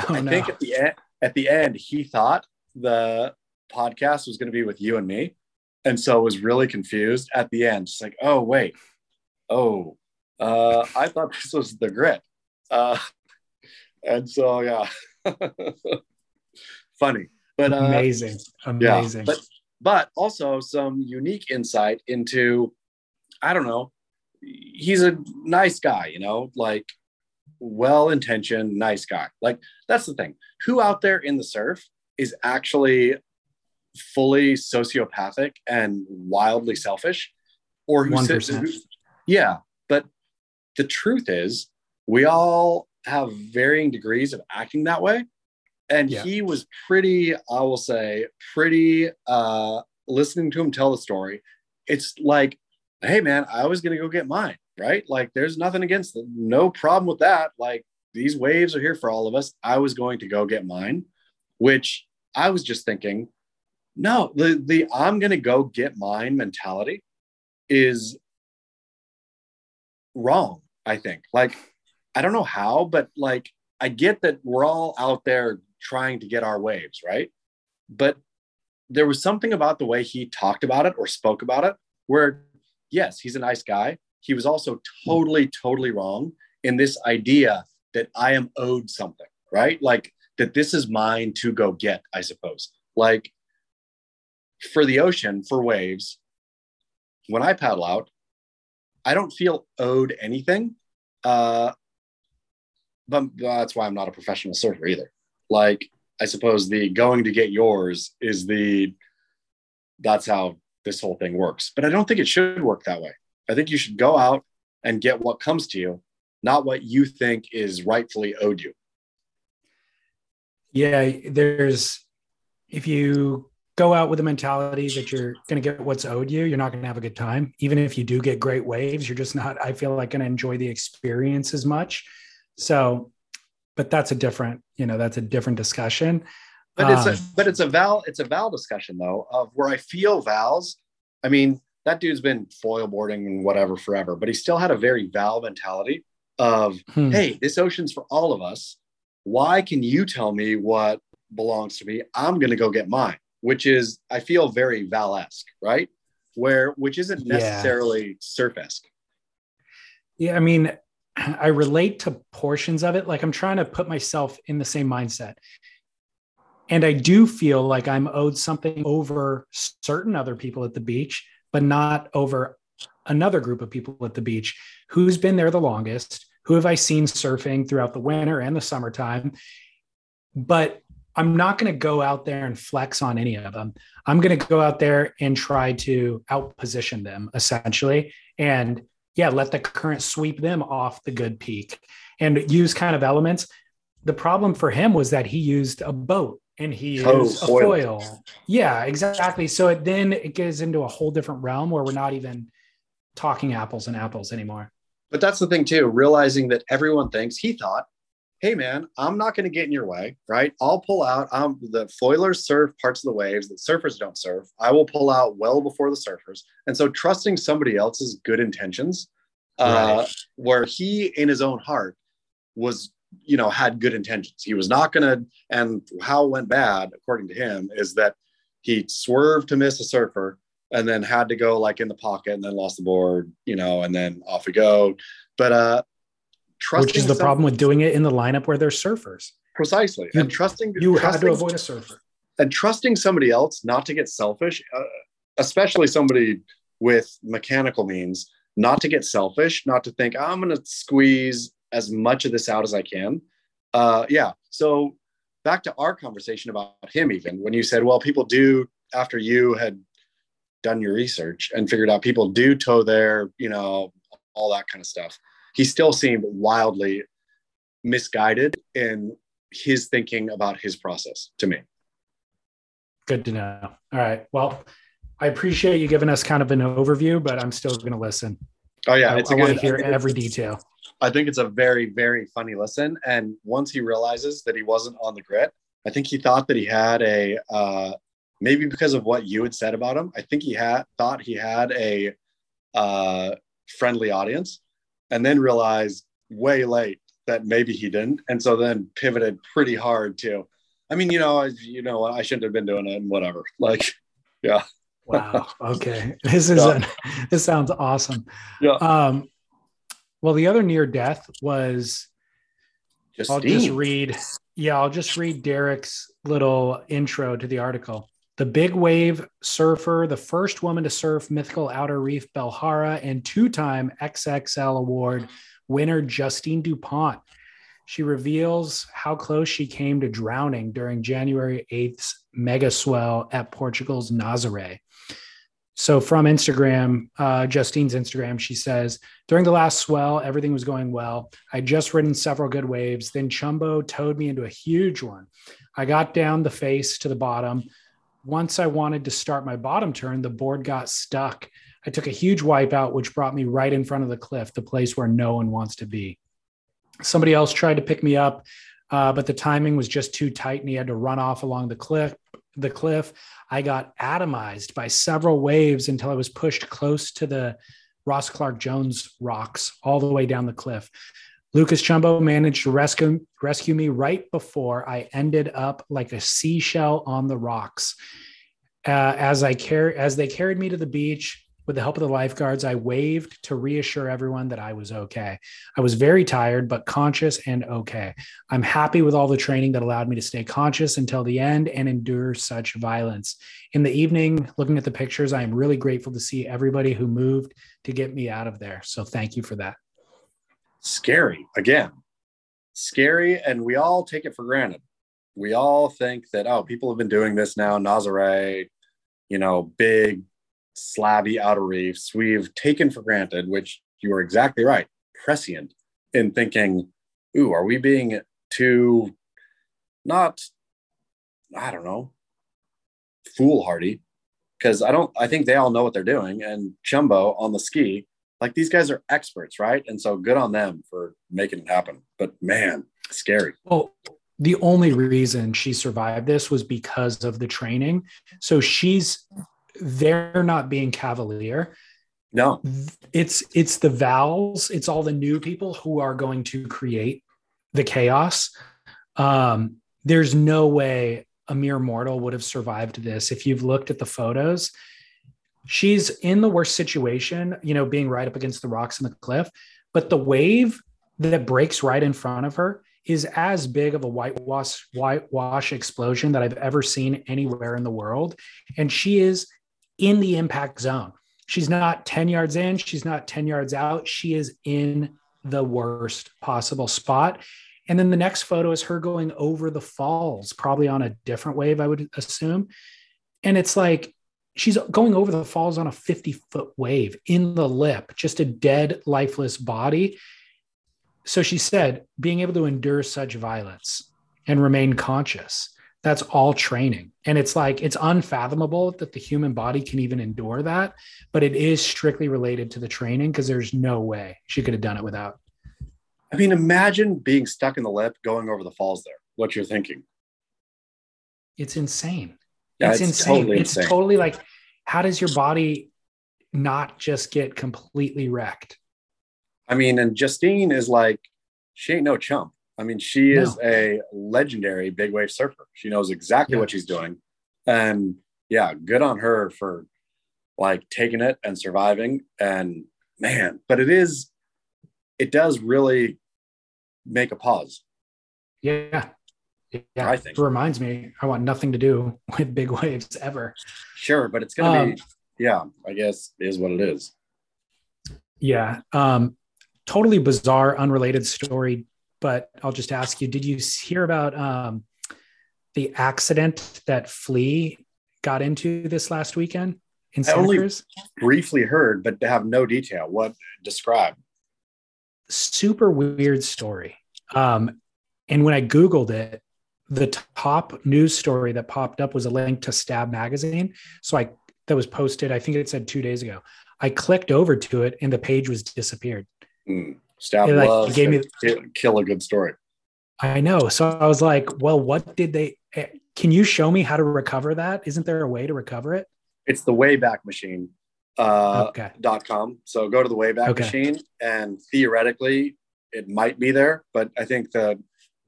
Oh, I no. think at the end, at the end, he thought the podcast was going to be with you and me, and so I was really confused at the end. Just like, oh wait, oh, uh, I thought this was the grit, uh, and so yeah, funny, but uh, Amazing, yeah, amazing. but but also some unique insight into, I don't know, he's a nice guy, you know, like well intentioned, nice guy. Like that's the thing. Who out there in the surf is actually fully sociopathic and wildly selfish? Or who sits, who, yeah. But the truth is, we all have varying degrees of acting that way. And yeah. he was pretty, I will say, pretty uh listening to him tell the story. It's like, hey man, I was gonna go get mine right? Like there's nothing against them. No problem with that. Like these waves are here for all of us. I was going to go get mine, which I was just thinking, no, the the I'm gonna go get mine mentality is wrong, I think. Like, I don't know how, but like I get that we're all out there trying to get our waves, right? But there was something about the way he talked about it or spoke about it where yes, he's a nice guy, he was also totally, totally wrong in this idea that I am owed something, right? Like that this is mine to go get, I suppose. Like for the ocean, for waves, when I paddle out, I don't feel owed anything. Uh, but that's why I'm not a professional surfer either. Like, I suppose the going to get yours is the that's how this whole thing works. But I don't think it should work that way. I think you should go out and get what comes to you, not what you think is rightfully owed you. Yeah, there's if you go out with the mentality that you're going to get what's owed you, you're not going to have a good time. Even if you do get great waves, you're just not, I feel like, going to enjoy the experience as much. So, but that's a different, you know, that's a different discussion. But it's um, a, but it's a Val, it's a Val discussion though, of where I feel Val's. I mean, that dude's been foil boarding and whatever forever, but he still had a very Val mentality of, hmm. hey, this ocean's for all of us. Why can you tell me what belongs to me? I'm going to go get mine, which is, I feel very Val esque, right? Where, which isn't necessarily yeah. surf esque. Yeah. I mean, I relate to portions of it. Like I'm trying to put myself in the same mindset. And I do feel like I'm owed something over certain other people at the beach but not over another group of people at the beach. Who's been there the longest? Who have I seen surfing throughout the winter and the summertime? But I'm not going to go out there and flex on any of them. I'm going to go out there and try to outposition them essentially. And yeah, let the current sweep them off the good peak and use kind of elements. The problem for him was that he used a boat and he oh, is a foil. Yeah, exactly. So it, then it gets into a whole different realm where we're not even talking apples and apples anymore. But that's the thing too, realizing that everyone thinks he thought, "Hey man, I'm not going to get in your way, right? I'll pull out. Um, the foilers surf parts of the waves that surfers don't surf. I will pull out well before the surfers." And so, trusting somebody else's good intentions, uh, right. where he in his own heart was you know had good intentions he was not going to and how it went bad according to him is that he swerved to miss a surfer and then had to go like in the pocket and then lost the board you know and then off we go but uh which is the problem with doing it in the lineup where there's surfers precisely you, and trusting you trusting, had to avoid a surfer and trusting somebody else not to get selfish uh, especially somebody with mechanical means not to get selfish not to think i'm going to squeeze as much of this out as I can. Uh, yeah. So back to our conversation about him, even when you said, well, people do after you had done your research and figured out people do tow there, you know, all that kind of stuff. He still seemed wildly misguided in his thinking about his process to me. Good to know. All right. Well, I appreciate you giving us kind of an overview, but I'm still going to listen. Oh yeah, I, I want to hear every detail. I think it's a very, very funny listen. And once he realizes that he wasn't on the grit, I think he thought that he had a uh, maybe because of what you had said about him. I think he had thought he had a uh, friendly audience, and then realized way late that maybe he didn't, and so then pivoted pretty hard to. I mean, you know, I, you know, I shouldn't have been doing it, and whatever. Like, yeah. wow. Okay. This is yeah. a, this sounds awesome. Yeah. Um, well, the other near death was. Justine. I'll just read. Yeah, I'll just read Derek's little intro to the article. The big wave surfer, the first woman to surf mythical outer reef Belhara, and two time XXL award winner Justine Dupont She reveals how close she came to drowning during January 8th's mega swell at Portugal's Nazaré. So, from Instagram, uh, Justine's Instagram, she says, During the last swell, everything was going well. I just ridden several good waves. Then Chumbo towed me into a huge one. I got down the face to the bottom. Once I wanted to start my bottom turn, the board got stuck. I took a huge wipeout, which brought me right in front of the cliff, the place where no one wants to be. Somebody else tried to pick me up, uh, but the timing was just too tight, and he had to run off along the cliff. The cliff. I got atomized by several waves until I was pushed close to the Ross Clark Jones rocks, all the way down the cliff. Lucas Chumbo managed to rescue rescue me right before I ended up like a seashell on the rocks. Uh, as I car- as they carried me to the beach, with the help of the lifeguards, I waved to reassure everyone that I was okay. I was very tired, but conscious and okay. I'm happy with all the training that allowed me to stay conscious until the end and endure such violence. In the evening, looking at the pictures, I am really grateful to see everybody who moved to get me out of there. So thank you for that. Scary again, scary, and we all take it for granted. We all think that, oh, people have been doing this now, Nazare, you know, big slabby outer reefs we've taken for granted, which you are exactly right, prescient in thinking, ooh, are we being too not, I don't know, foolhardy? Because I don't, I think they all know what they're doing. And Chumbo on the ski, like these guys are experts, right? And so good on them for making it happen. But man, scary. Well, the only reason she survived this was because of the training. So she's they're not being cavalier. No. It's it's the Vals, it's all the new people who are going to create the chaos. Um, there's no way a mere mortal would have survived this. If you've looked at the photos, she's in the worst situation, you know, being right up against the rocks and the cliff, but the wave that breaks right in front of her is as big of a whitewash whitewash explosion that I've ever seen anywhere in the world and she is in the impact zone. She's not 10 yards in, she's not 10 yards out. She is in the worst possible spot. And then the next photo is her going over the falls, probably on a different wave, I would assume. And it's like she's going over the falls on a 50 foot wave in the lip, just a dead, lifeless body. So she said, being able to endure such violence and remain conscious that's all training. And it's like it's unfathomable that the human body can even endure that but it is strictly related to the training because there's no way she could have done it without. I mean imagine being stuck in the lip going over the falls there. What you're thinking. It's insane it's, it's insane totally it's insane. totally like how does your body not just get completely wrecked i mean and justine is like she ain't no chump I mean, she is No. a legendary big wave surfer. She knows exactly Yeah. what she's doing. And yeah, good on her for like taking it and surviving. And man, but it is, it does really make a pause. yeah yeah I think. it reminds me i want nothing to do with big waves ever Sure, but it's going to Um, be, yeah, I guess is what it is. Yeah. Um, totally bizarre, unrelated story, but I'll just ask you did you hear about um, the accident that Flea got into this last weekend in I Santa only Cruz? briefly heard, but have no detail. What describe? Super weird story. Um, and when I Googled it, the top news story that popped up was a link to Stab Magazine. So I that was posted, I think it said two days ago. I clicked over to it and the page was disappeared. Mm, Stab It, like, gave me- kill, kill a good story. I know. So I was like, well, what did they? eh, Can you show me how to recover that? Isn't there a way to recover it? It's the Wayback Machine uh, Okay. dot com. So go to the Wayback Okay. Machine, and theoretically, it might be there. But I think the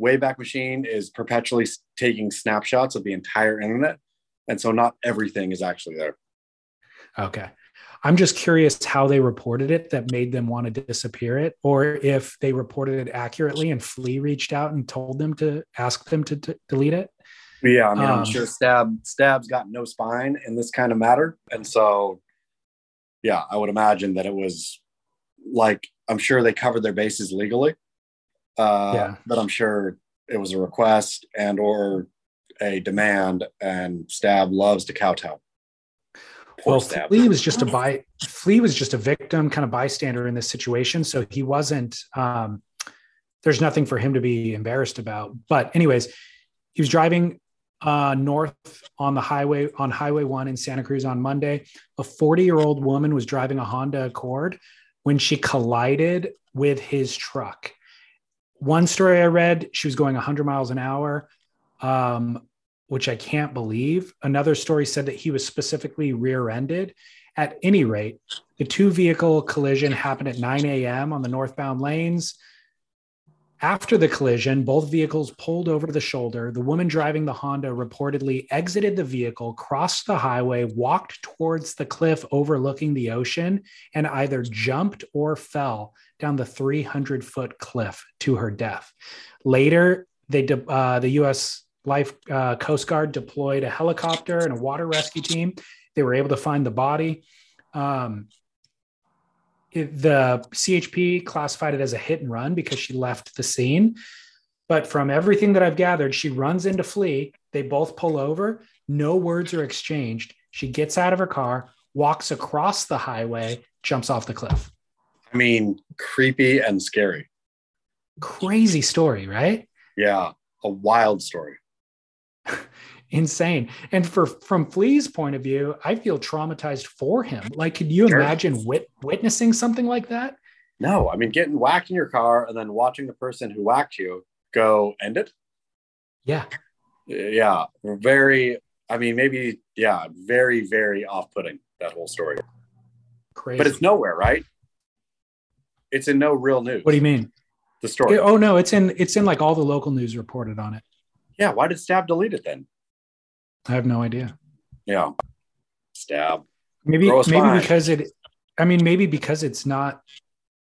Wayback Machine is perpetually taking snapshots of the entire internet, and so not everything is actually there. Okay. I'm just curious how they reported it that made them want to disappear it, or if they reported it accurately and Flea reached out and told them to ask them to, delete it. Yeah, I mean, I'm Um, sure Stab Stab's got no spine in this kind of matter, and so yeah, I would imagine that it was like I'm sure they covered their bases legally, Uh, Yeah. But I'm sure it was a request and or a demand, and Stab loves to kowtow. Poor well, Stab. Flea was just a by Flea was just a victim, kind of bystander in this situation. So he wasn't. Um, there's nothing for him to be embarrassed about. But anyways, he was driving uh, north on the highway on Highway One in Santa Cruz on Monday. A 40 year old woman was driving a Honda Accord when she collided with his truck. One story I read, she was going 100 miles an hour. Um, which I can't believe. Another story said that he was specifically rear ended. At any rate, the two vehicle collision happened at 9 a.m. on the northbound lanes. After the collision, both vehicles pulled over the shoulder. The woman driving the Honda reportedly exited the vehicle, crossed the highway, walked towards the cliff overlooking the ocean, and either jumped or fell down the 300 foot cliff to her death. Later, they de- uh, the U.S. Life uh, Coast Guard deployed a helicopter and a water rescue team. They were able to find the body. Um, the CHP classified it as a hit and run because she left the scene. But from everything that I've gathered, she runs into Flea. They both pull over. No words are exchanged. She gets out of her car, walks across the highway, jumps off the cliff. I mean, creepy and scary. Crazy story, right? Yeah, a wild story. Insane. And for from Flea's point of view, I feel traumatized for him. Like, could you Sure. imagine wit- witnessing something like that? No, I mean, getting whacked in your car and then watching the person who whacked you go end it. Yeah. Yeah, very. I mean, maybe yeah, very very off-putting that whole story. Crazy. But it's nowhere, right? It's in no real news. what do you mean? The story. oh no, it's in it's in like all the local news reported on it. Yeah, why did Stab delete it then? I have no idea. Yeah, Stab. Maybe Grow a maybe spine. because it I mean maybe because it's not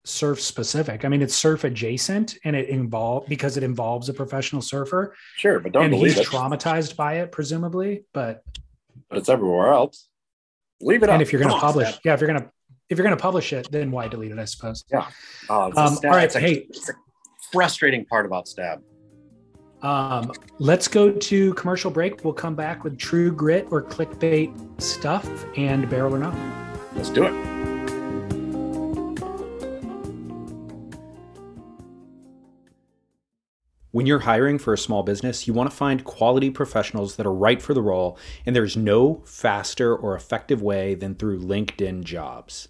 surf specific. I mean it's surf adjacent and it involve because it involves a professional surfer Sure, but don't and delete he's it. traumatized by it presumably, but but it's everywhere else. Leave it up. and if you're going to publish, Stab. yeah, if you're going to if you're going to publish it, then why delete it? I suppose. Yeah. Oh, a Um, Stab- all right, it's a- hey. it's a frustrating part about Stab. Um, let's go to commercial break. We'll come back with true grit or clickbait stuff and barrel or not. Let's do it. When you're hiring for a small business, you want to find quality professionals that are right for the role, and there's no faster or effective way than through LinkedIn jobs.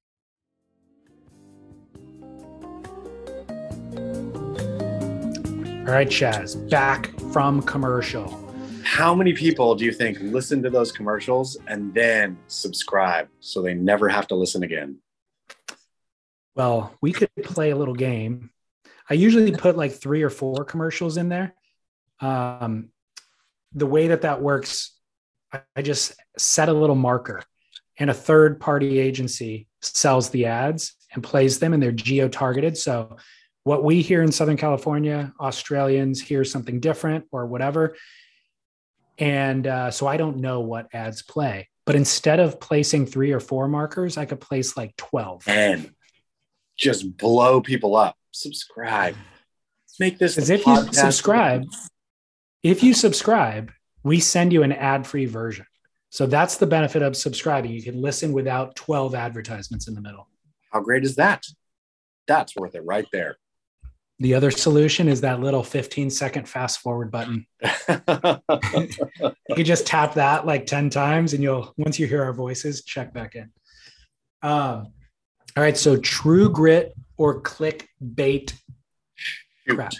All right, Chas, back from commercial. How many people do you think listen to those commercials and then subscribe so they never have to listen again? Well, we could play a little game. I usually put like three or four commercials in there. Um, the way that that works, I, just set a little marker, and a third party agency sells the ads and plays them, and they're geo targeted. So, what we hear in Southern California, Australians hear something different or whatever. And uh, so I don't know what ads play. But instead of placing three or four markers, I could place like 12. And just blow people up. Subscribe. Make this the if you subscribe, if you subscribe, we send you an ad free version. So that's the benefit of subscribing. You can listen without 12 advertisements in the middle. How great is that? That's worth it right there. The other solution is that little 15 second fast forward button. you can just tap that like 10 times and you'll, once you hear our voices, check back in. Um, all right. So true grit or clickbait crap.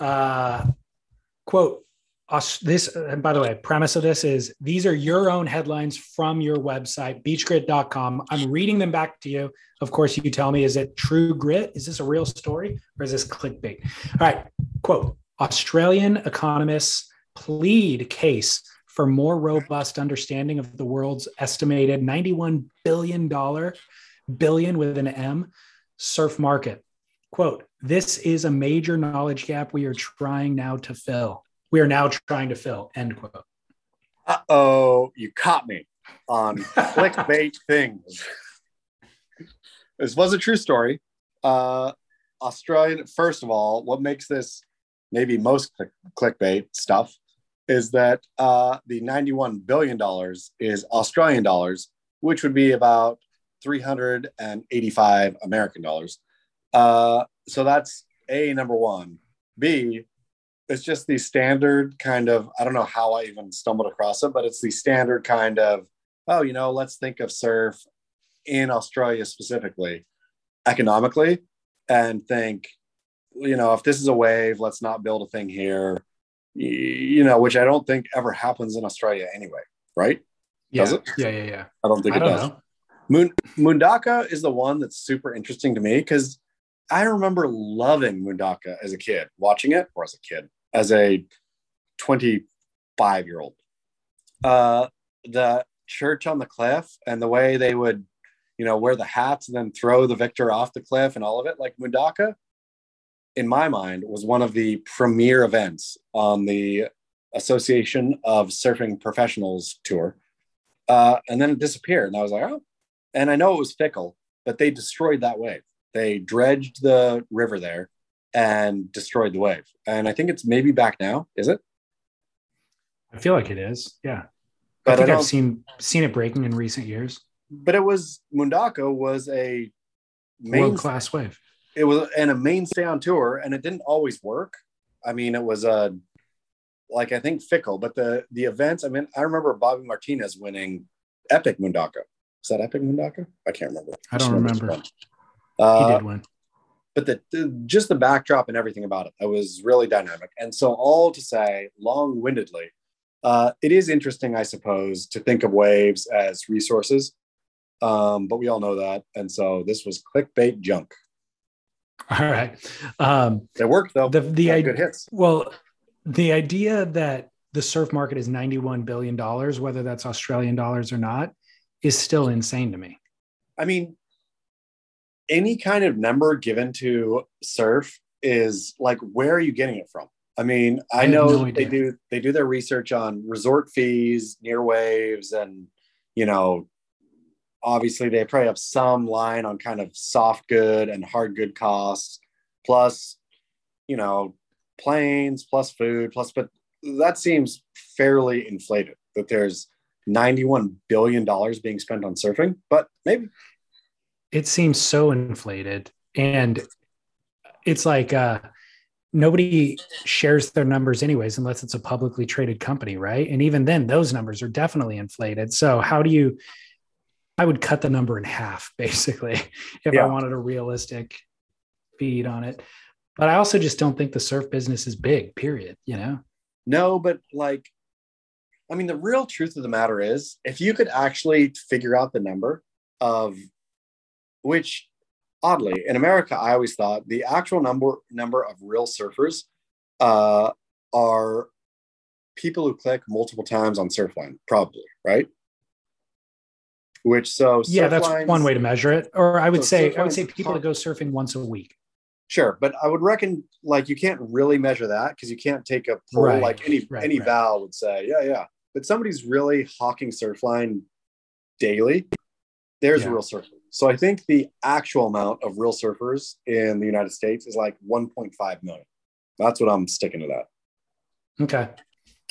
Uh, quote, this, and by the way, premise of this is these are your own headlines from your website, beachgrit.com. I'm reading them back to you. Of course, you tell me, is it true grit? Is this a real story or is this clickbait? All right. Quote Australian economists plead case for more robust understanding of the world's estimated $91 billion, billion billion with an M, surf market. Quote, this is a major knowledge gap we are trying now to fill. We are now trying to fill, end quote. Uh oh, you caught me on clickbait things. This was a true story. Uh, Australian, first of all, what makes this maybe most click, clickbait stuff is that uh, the $91 billion is Australian dollars, which would be about 385 American dollars. Uh, so that's A, number one. B, it's just the standard kind of, I don't know how I even stumbled across it, but it's the standard kind of, oh, you know, let's think of surf in Australia specifically, economically, and think, you know, if this is a wave, let's not build a thing here, you know, which I don't think ever happens in Australia anyway, right? Yeah. Does it? Yeah, yeah, yeah. I don't think I it don't does. know. Moon Mundaka is the one that's super interesting to me because I remember loving Mundaka as a kid, watching it, or as a kid, as a 25 year old. Uh, the church on the cliff and the way they would, you know, wear the hats and then throw the victor off the cliff and all of it, like Mundaka, in my mind, was one of the premier events on the Association of Surfing Professionals tour. Uh, and then it disappeared. And I was like, oh, and I know it was fickle, but they destroyed that wave. They dredged the river there and destroyed the wave. And I think it's maybe back now. Is it? I feel like it is. Yeah. But I I think don't- I've seen seen it breaking in recent years. But it was Mundaka was a main World class wave. it was and a mainstay on tour, and it didn't always work. I mean, it was a like I think fickle, but the the events. I mean, I remember Bobby Martinez winning Epic Mundaka. Is that Epic Mundaka? I can't remember. I don't it's remember. fun. Uh, he did win. But the, the just the backdrop and everything about it, it was really dynamic. And so, all to say, long-windedly, uh, it is interesting, I suppose, to think of waves as resources. Um, but we all know that, and so this was clickbait junk. All right. Um, it worked though. The the idea, good hits. Well, the idea that the surf market is ninety-one billion dollars, whether that's Australian dollars or not, is still insane to me. I mean, any kind of number given to surf is like, where are you getting it from? I mean, I, I know no they do they do their research on resort fees, near waves, and you know, obviously they probably have some line on kind of soft good and hard good costs, plus, you know, planes, plus food, plus but that seems fairly inflated that there's 91 billion dollars being spent on surfing, but maybe It seems so inflated. And it's like uh nobody shares their numbers anyways unless it's a publicly traded company, right? And even then those numbers are definitely inflated. So how do you I would cut the number in half basically if Yeah. I wanted a realistic feed on it. But I also just don't think the surf business is big, period, you know? No, but like, I mean, the real truth of the matter is, if you could actually figure out the number of which, oddly, in America, I always thought the actual number number of real surfers uh, are people who click multiple times on Surfline, probably right. Which so yeah, that's one way to measure it. Or I would So say I would say people that go surfing once a week. Sure, but I would reckon like you can't really measure that because you can't take a poll Right, like any right, any right. Val would say, yeah, yeah. But somebody's really hawking Surfline daily. There's Yeah. a real surfer. So I think the actual amount of real surfers in the United States is like 1.5 million. That's what I'm sticking to that. Okay.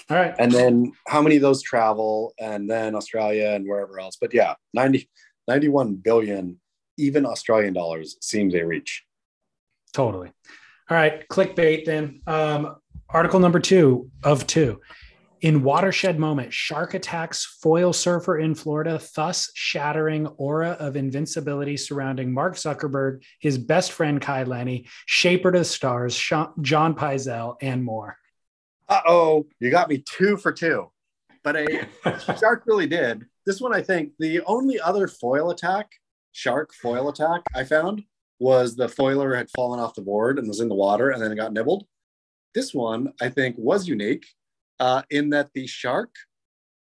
All right. And then how many of those travel and then Australia and wherever else. But yeah, 90, 91 billion, even Australian dollars seems a reach. Totally. All right, clickbait then. Um, article number two of two. In watershed moment, shark attacks foil surfer in Florida, thus shattering aura of invincibility surrounding Mark Zuckerberg, his best friend Kai Lenny, Shaper to the Stars, Sha- John Pyzel, and more. Uh oh, you got me two for two. But a shark really did. This one, I think, the only other foil attack, shark foil attack I found was the foiler had fallen off the board and was in the water and then it got nibbled. This one, I think, was unique uh, in that the shark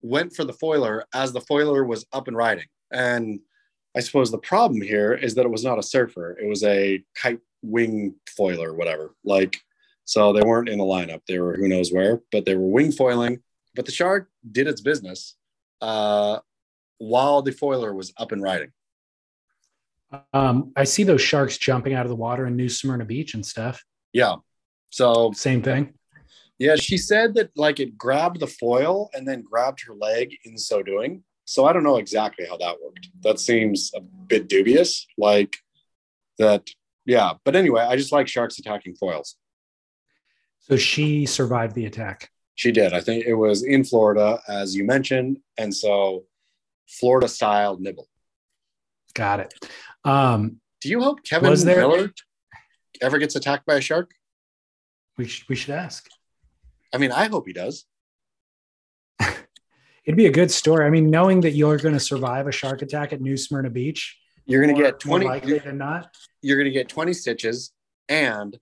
went for the foiler as the foiler was up and riding. And I suppose the problem here is that it was not a surfer, it was a kite wing foiler, whatever. Like, so they weren't in the lineup. They were who knows where, but they were wing foiling. But the shark did its business uh, while the foiler was up and riding. Um, I see those sharks jumping out of the water in New Smyrna Beach and stuff. Yeah. So Same thing. Yeah, she said that like it grabbed the foil and then grabbed her leg in so doing. So I don't know exactly how that worked. That seems a bit dubious. Like that, yeah. But anyway, I just like sharks attacking foils. So she survived the attack. She did. I think it was in Florida, as you mentioned, and so Florida style nibble. Got it. Um, Do you hope Kevin Was there- Miller ever gets attacked by a shark? we, sh- we should ask. I mean, I hope he does. It'd be a good story. I mean, knowing that you're going to survive a shark attack at New Smyrna Beach, You're going to get more 20 likely than not. you're going to get 20 stitches and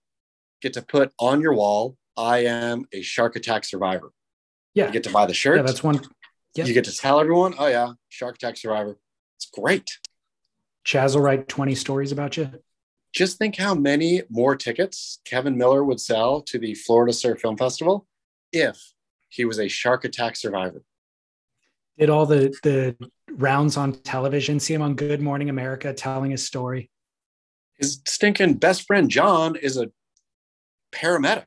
get to put on your wall I am a shark attack survivor. Yeah. You get to buy the shirt. Yeah, that's one. Yeah. You get to tell everyone, "Oh yeah, shark attack survivor." It's great. Chas will write 20 stories about you. Just think how many more tickets Kevin Miller would sell to the Florida Surf Film Festival if he was a shark attack survivor. Did all the the rounds on television. See him on Good Morning America telling his story. His stinking best friend John is a paramedic.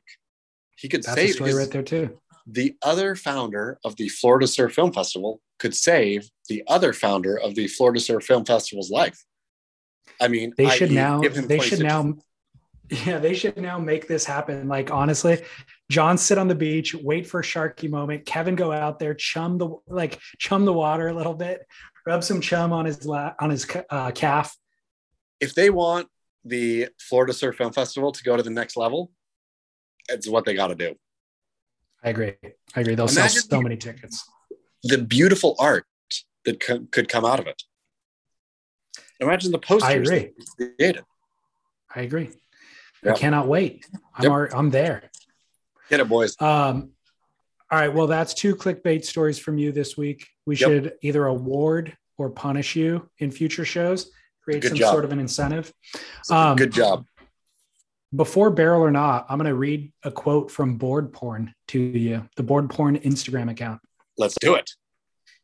He could That's save story his- right there too. the other founder of the Florida Surf Film Festival could save the other founder of the Florida Surf Film Festival's life. I mean, They should i.e. now. They should now. Yeah, they should now make this happen. Like honestly, John sit on the beach, wait for a sharky moment. Kevin go out there, chum the like chum the water a little bit, rub some chum on his la- on his uh, calf. If they want the Florida Surf Film Festival to go to the next level, it's what they got to do. I agree. I agree. They'll Imagine sell so the- many tickets. The beautiful art that co- could come out of it. Imagine the posters I agree. created. I agree. Yeah. I cannot wait. I'm Yep. alre- I'm there. Get it, boys. Um, all right. Well, that's two clickbait stories from you this week. We Yep. should either award or punish you in future shows. Create Good some job. sort of an incentive. Good job. Before barrel or not, I'm going to read a quote from Board Porn to you, the Board Porn Instagram account. Let's do it.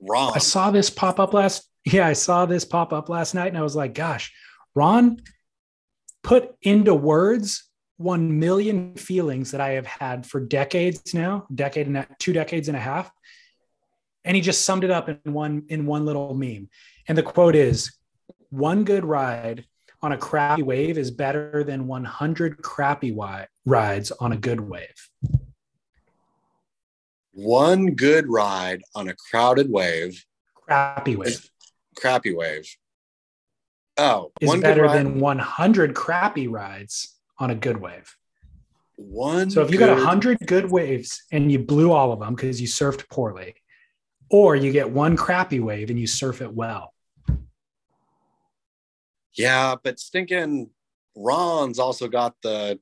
Ron. I saw this pop up last. Yeah, I saw this pop up last night, and I was like, "Gosh, Ron put into words one million feelings that I have had for decades now, decade and a, two decades and a half." And he just summed it up in one in one little meme. And the quote is, "One good ride on a crappy wave is better than 100 crappy wi- rides on a good wave." One good ride on a crowded wave, Crappy wave crappy wave. Oh, is one good better than 100 crappy rides on a good wave. one. So if you got good- 100 good waves and you blew all of them because you surfed poorly, or you get one crappy wave and you surf it well. Yeah, but stinking Ron's also got the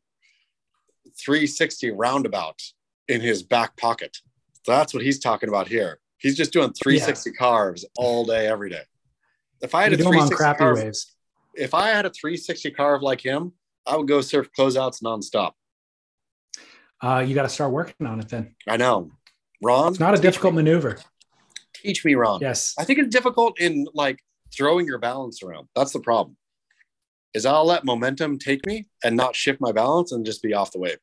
360 roundabout in his back pocket. That's what he's talking about here. He's just doing 360 carves all day, every day. If I had You a do them on 360 crappy carve, waves. if I had a 360 carve like him, I would go surf closeouts nonstop. Uh, you got to start working on it then. I know. Ron, It's not a difficult maneuver. teach me, Ron. Yes. I think it's difficult in like throwing your balance around. That's the problem. Is I'll let momentum take me and not shift my balance and just be off the wave.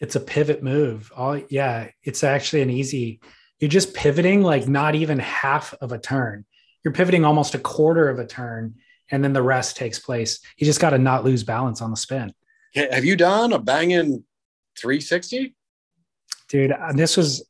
It's a pivot move. All yeah, it's actually an easy. You're just pivoting like not even half of a turn. You're pivoting almost a quarter of a turn, and then the rest takes place. You just got to not lose balance on the spin. Have you done a banging 360? dude uh, this was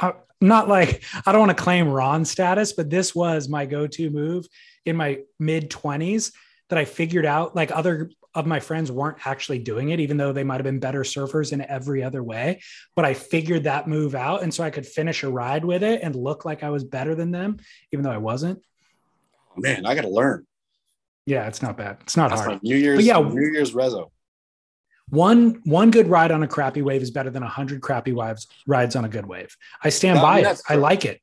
uh, not like i don't want to claim ron status but this was my go-to move in my mid 20s that i figured out like other of my friends weren't actually doing it even though they might have been better surfers in every other way but i figured that move out and so i could finish a ride with it and look like i was better than them even though i wasn't Oh, man, I got to learn. yeah it's not bad it's not That's hard New Year's, But yeah. New Year's rezo. one one good ride on a crappy wave is better than a hundred crappy waves rides on a good wave i stand I by mean, it i like it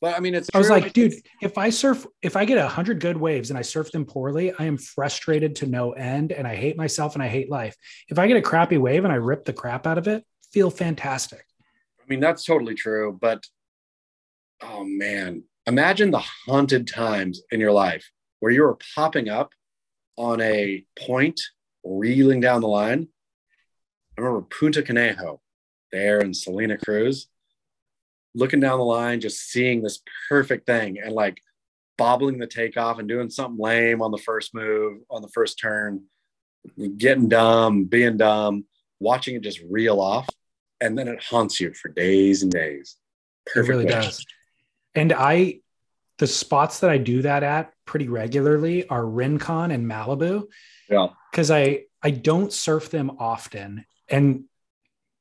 But I mean, it's. I was true. like, dude, if I surf, if I get a hundred good waves and I surf them poorly, I am frustrated to no end and I hate myself and I hate life. If I get a crappy wave and I rip the crap out of it, feel fantastic. I mean, that's totally true. But oh man, imagine the haunted times in your life where you were popping up on a point, reeling down the line. I remember Punta Conejo there in Salina Cruz, looking down the line, just seeing this perfect thing and like bobbling the takeoff and doing something lame on the first move, on the first turn, getting dumb, being dumb, watching it just reel off. And then it haunts you for days and days. Perfect it really does. And I, the spots that I do that at pretty regularly are Rincon and Malibu Yeah. because I I don't surf them often, and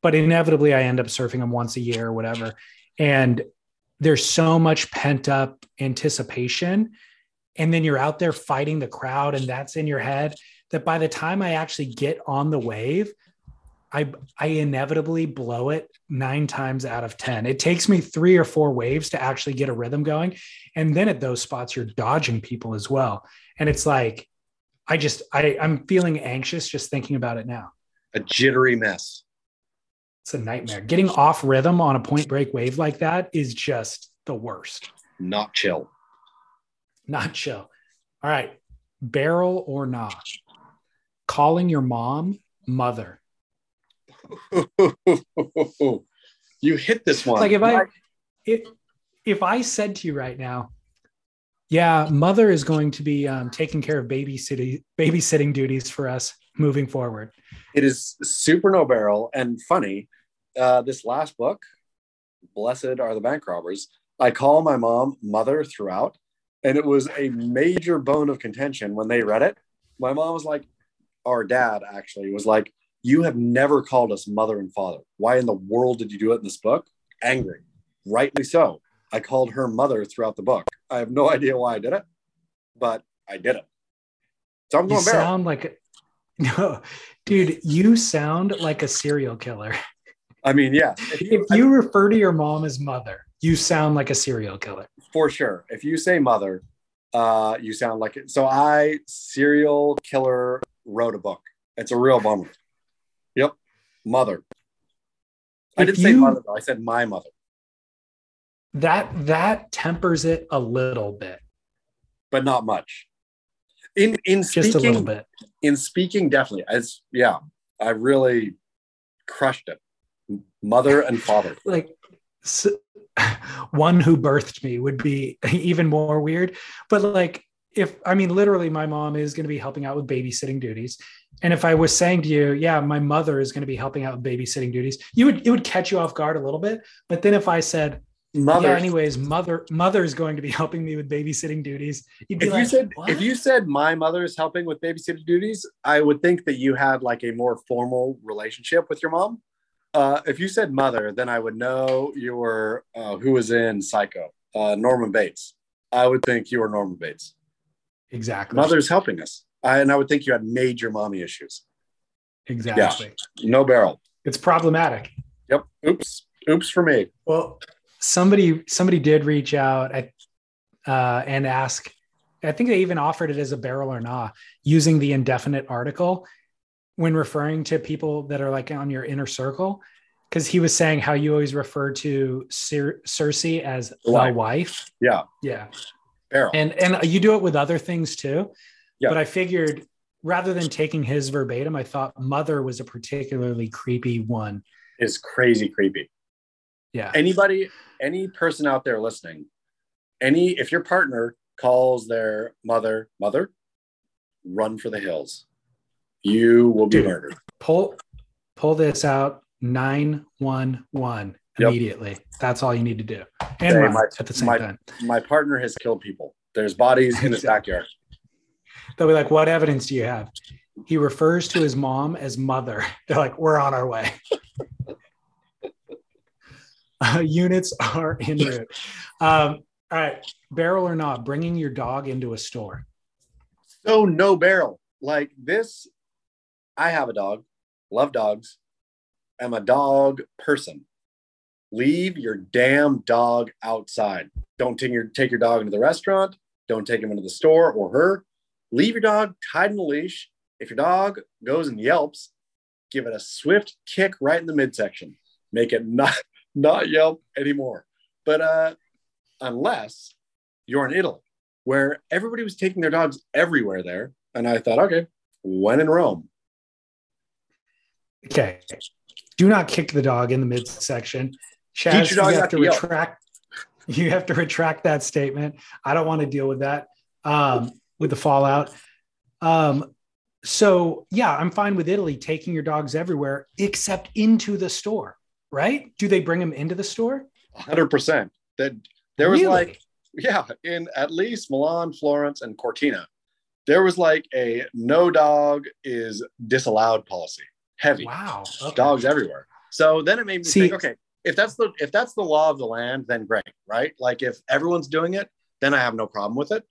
but inevitably I end up surfing them once a year or whatever. And there's so much pent up anticipation, and then you're out there fighting the crowd, and that's in your head. That by the time I actually get on the wave, I I inevitably blow it nine times out of ten. It takes me three or four waves to actually get a rhythm going, and then at those spots you're dodging people as well, and it's like I just I I'm feeling anxious just thinking about it now. A jittery mess. It's a nightmare. Getting off rhythm on a point break wave like that is just the worst. Not chill. Not chill. All right, barrel or not. Calling your mom mother. you hit this one. like if I if if I said to you right now, yeah, mother is going to be um, taking care of babysitting babysitting duties for us moving forward. It is super no barrel and funny. Uh, this last book, Blessed Are the Bank Robbers, I call my mom mother throughout. And it was a major bone of contention when they read it. My mom was like, or dad actually was like, You have never called us mother and father. Why in the world did you do it in this book? Angry. Rightly so. I called her mother throughout the book. I have no idea why I did it, but I did it. So I'm going barrel. sound like a no, dude. You sound like a serial killer. I mean, yeah. If you refer to your mom as mother, you sound like a serial killer. For sure. If you say mother, uh, you sound like it. So I serial killer wrote a book. It's a real bummer. Mother. I If didn't say mother though. I said my mother. That that tempers it a little bit. but not much. In in speaking, Just a little bit. In speaking, definitely. As yeah, I really crushed it. Mother and father. Like s one who birthed me would be even more weird. But like if I mean literally my mom is going to be helping out with babysitting duties. And if I was saying to you, yeah, my mother is going to be helping out with babysitting duties, you would it would catch you off guard a little bit. But then if I said Mother. yeah, anyways, mother mother is going to be helping me with babysitting duties. You'd be If like, you said "What?" if you said my mother is helping with babysitter duties, I would think that you had like a more formal relationship with your mom. Uh, if you said mother, then I would know you were uh, who was in Psycho, uh, Norman Bates. I would think you were Norman Bates. Exactly. Mother's helping us, I, and I would think you had major mommy issues. Exactly. Yeah. No barrel. It's problematic. Yep. Oops. Oops for me. Well, somebody somebody did reach out I- uh, and ask. I think they even offered it as a barrel or not, using the indefinite article when referring to people that are like on your inner circle. Because he was saying how you always refer to Cer- Cersei as the Wife. wife. Yeah. Yeah. Barrel. And and you do it with other things too. Yeah. But I figured rather than taking his verbatim, I thought mother was a particularly creepy one. is crazy creepy. Yeah. Anybody, any person out there listening, any if your partner calls their mother mother, run for the hills. You will be Dude. murdered. pull pull this out 911 Yep. immediately. That's all you need to do. And Hey, my, at the same my, time. my partner has killed people. There's bodies in his backyard. they'll be like what evidence do you have? He refers to his mom as mother. They're like we're on our way. Uh, units are in route. Um, all right. Barrel or not bringing your dog into a store. So no barrel. Like this, I have a dog, love dogs, I'm a dog person. Leave your damn dog outside. Don't take your take your dog into the restaurant. Don't take him into the store or her. Leave your dog tied in a leash. If your dog goes and yelps, give it a swift kick right in the midsection. Make it not not yelp anymore. But uh, unless you're in Italy, where everybody was taking their dogs everywhere there, and I thought, okay, when in Rome, okay do not kick the dog in the midsection Chas, you have to to yell. retract you have to retract that statement i don't want to deal with that um, with the fallout um, so yeah i'm fine with italy taking your dogs everywhere except into the store right do they bring them into the store hundred percent. That there was Really? like, yeah, in at least Milan, Florence, and Cortina, there was like a no dog is disallowed policy. Heavy. Wow. Okay. Dogs everywhere. So then it made me See- think, okay, if that's the if that's the law of the land, then great, right? Like if everyone's doing it, then I have no problem with it.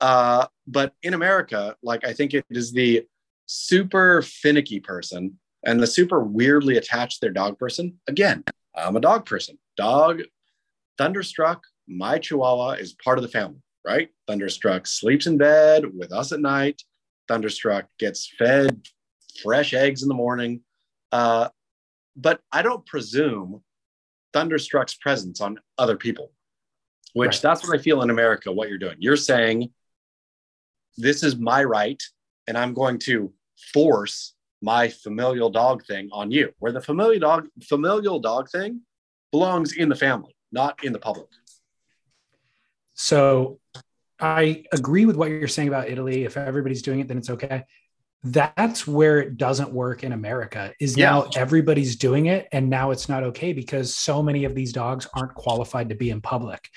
Uh, but in America, like I think it is the super finicky person and the super weirdly attached their dog person. Again, I'm a dog person. Dog, Thunderstruck, my Chihuahua is part of the family, right? Thunderstruck sleeps in bed with us at night. Thunderstruck gets fed fresh eggs in the morning. Uh, but I don't presume Thunderstruck's presence on other people, which Right. that's what I feel in America, what you're doing. You're saying, this is my right, and I'm going to force my familial dog thing on you, where the familial dog familial dog thing belongs in the family, not in the public. So I agree with what you're saying about Italy. If everybody's doing it, then it's okay. That's where it doesn't work in America. Is now everybody's doing it, and now it's not okay because so many of these dogs aren't qualified to be in public.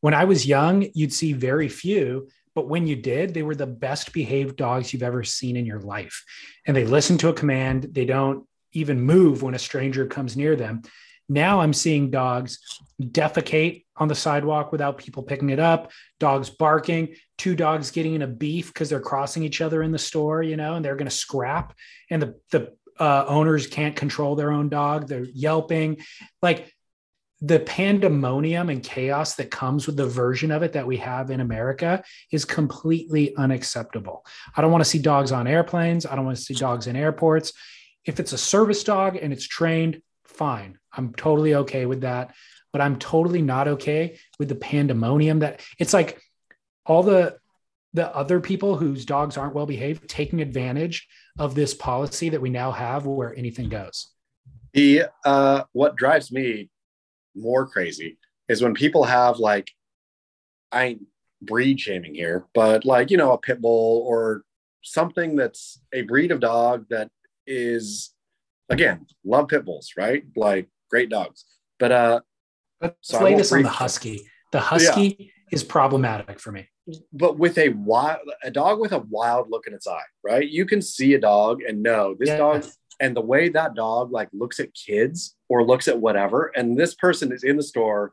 When I was young, you'd see very few, but when you did, they were the best behaved dogs you've ever seen in your life. And they listen to a command. They don't even move when a stranger comes near them. Now I'm seeing dogs defecate on the sidewalk without people picking it up, dogs barking, two dogs getting in a beef because they're crossing each other in the store, you know, and they're going to scrap. And the, the uh, owners can't control their own dog. They're yelping. Like the pandemonium and chaos that comes with the version of it that we have in America is completely unacceptable. I don't want to see dogs on airplanes. I don't want to see dogs in airports. If it's a service dog and it's trained, fine. I'm totally okay with that. But I'm totally not okay with the pandemonium that it's like all the the other people whose dogs aren't well behaved taking advantage of this policy that we now have where anything goes. The uh, what drives me more crazy is when people have like I ain't breed shaming here, but like you know a pit bull or something that's a breed of dog that is again love pit bulls, right? Like great dogs, but uh, let's so lay this on the husky. The husky yeah. is problematic for me. But with a wild a dog with a wild look in its eye right? You can see a dog and know this dog and the way that dog like looks at kids or looks at whatever. And this person is in the store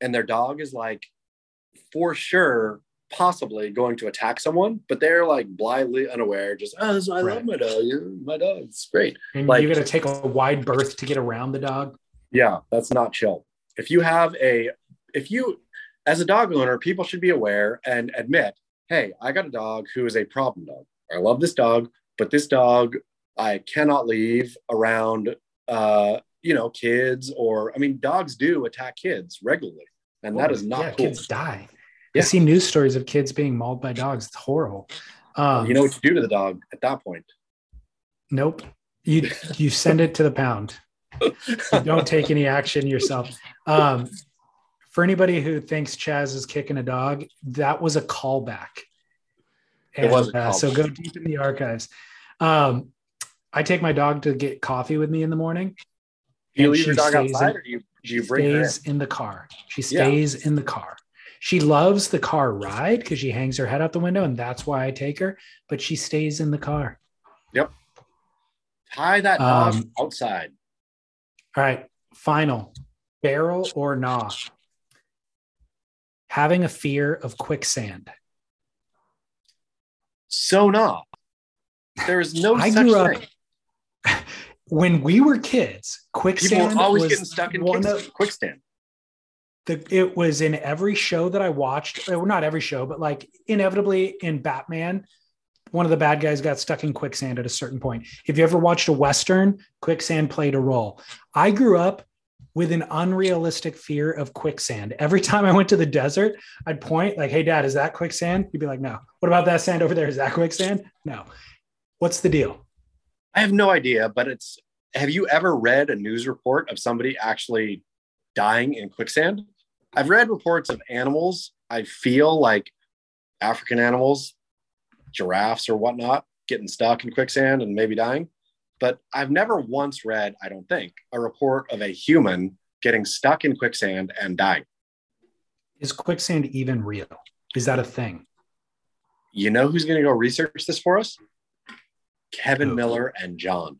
and their dog is like for sure possibly going to attack someone but they're like blindly unaware just oh i right. love my dog my dog's great and like, you got to take a wide berth to get around the dog yeah that's not chill if you have a if you as a dog owner, people should be aware and admit, hey, I got a dog who is a problem dog. I love this dog, but this dog I cannot leave around uh, you know, kids or I mean, dogs do attack kids regularly. And that is not yeah, cool. kids die. Yeah. I see news stories of kids being mauled by dogs. It's horrible. Um, you know what you do to the dog at that point? Nope. You you send it to the pound. you don't take any action yourself. Um, for anybody who thinks Chas is kicking a dog, that was a callback. And, it was uh, so go deep in the archives. Um, I take my dog to get coffee with me in the morning. Do you leave your dog outside, in, or do you, do you bring stays her in? in the car? She stays yeah. in the car. She loves the car ride because she hangs her head out the window, and that's why I take her. But she stays in the car. Yep. Tie that um, outside. All right. Final barrel or gnaw having a fear of quicksand? So not. There is no I such grew thing. Up, when we were kids, quicksand People always getting stuck in one of, quicksand. The, it was in every show that I watched, or not every show, but like inevitably in Batman, one of the bad guys got stuck in quicksand at a certain point. If you ever watched a Western, quicksand played a role. I grew up with an unrealistic fear of quicksand. Every time I went to the desert, I'd point like, "Hey, Dad, is that quicksand?" He'd be like, "No." What about that sand over there? Is that quicksand? No. What's the deal? I have no idea, but it's. Have you ever read a news report of somebody actually dying in quicksand? I've read reports of animals. I feel like African animals, giraffes or whatnot, getting stuck in quicksand and maybe dying. But I've never once read, I don't think, a report of a human getting stuck in quicksand and dying. Is quicksand even real? Is that a thing? You know who's going to go research this for us? Kevin oh. Miller and John.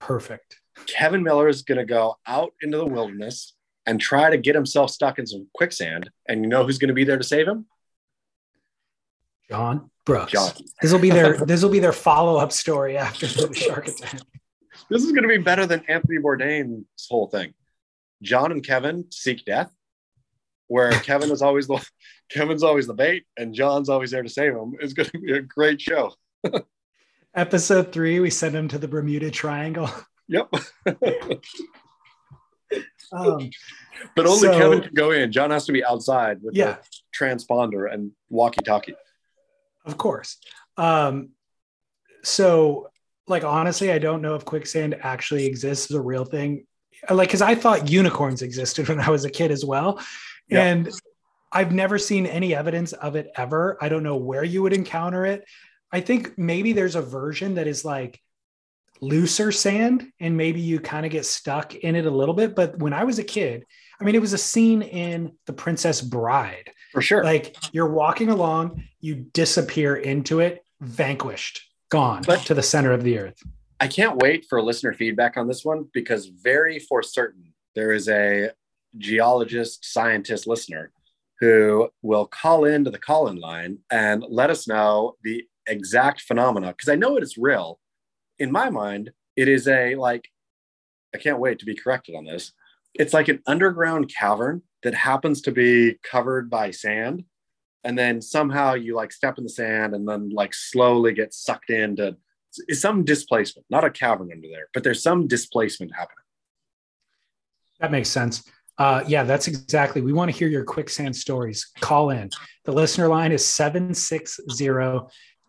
Perfect. Kevin Miller is going to go out into the wilderness and try to get himself stuck in some quicksand. And you know who's going to be there to save him? John Brooks. John. This will be their this will be their follow up story after the shark attack. This is going to be better than Anthony Bourdain's whole thing. John and Kevin seek death, where Kevin is always the Kevin's always the bait and John's always there to save him. It's going to be a great show. Episode three, we send him to the Bermuda Triangle. Yep. um, but only so, Kevin can go in. John has to be outside with yeah. the transponder and walkie-talkie of course. Um, so, like, honestly, I don't know if quicksand actually exists as a real thing. Like, because I thought unicorns existed when I was a kid as well. Yep. And I've never seen any evidence of it ever. I don't know where you would encounter it. I think maybe there's a version that is like looser sand and maybe you kind of get stuck in it a little bit. But when I was a kid, I mean, it was a scene in The Princess Bride. For sure. Like you're walking along, you disappear into it, vanquished, gone but to the center of the earth. I can't wait for listener feedback on this one because very for certain there is a geologist, scientist listener who will call into the call in line and let us know the exact phenomena because I know it is real. In my mind, it is a like, I can't wait to be corrected on this It's like an underground cavern that happens to be covered by sand. And then somehow you like step in the sand and then like slowly get sucked into some displacement, not a cavern under there, but there's some displacement happening. That makes sense. Uh, yeah, that's exactly. We want to hear your quicksand stories. Call in. The listener line is 760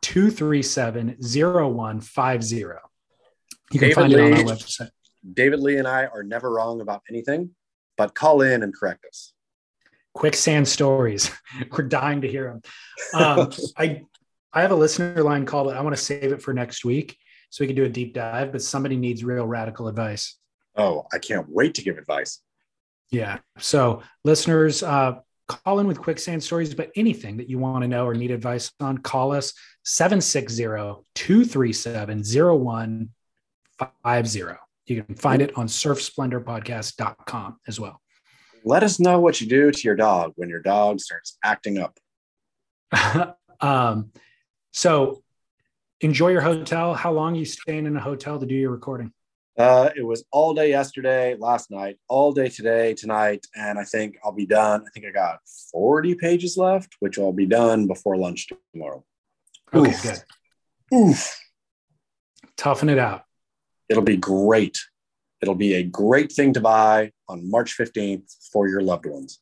237 0150. You can David find Lee, it on our website. David Lee and I are never wrong about anything, but call in and correct us. Quicksand stories. We're dying to hear them. Um, I I have a listener line called. I want to save it for next week so we can do a deep dive. But somebody needs real radical advice. Oh, I can't wait to give advice. Yeah. So listeners, uh, call in with quicksand stories, but anything that you want to know or need advice on, call us 760-237-0150. You can find it on surfsplendorpodcast.com as well. Let us know what you do to your dog when your dog starts acting up. um, so enjoy your hotel. How long are you staying in a hotel to do your recording? Uh, it was all day yesterday, last night, all day today, tonight, and I think I'll be done. I think I got 40 pages left, which I'll be done before lunch tomorrow. Okay, Oof. good. Oof. Toughen it out. It'll be great. It'll be a great thing to buy on March 15th for your loved ones.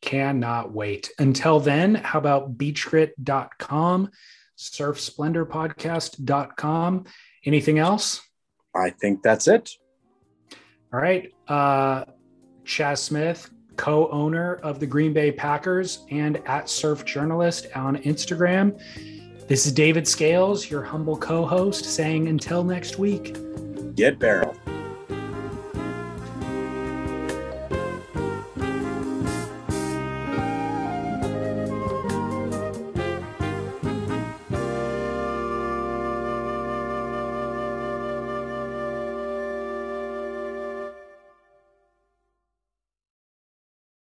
Cannot wait. Until then, how about beachgrit.com, surfsplendorpodcast.com? Anything else? I think that's it. All right. Uh, Chas Smith, co owner of the Green Bay Packers and at Surf Journalist on Instagram. This is David Scales, your humble co host, saying until next week. Get barrel.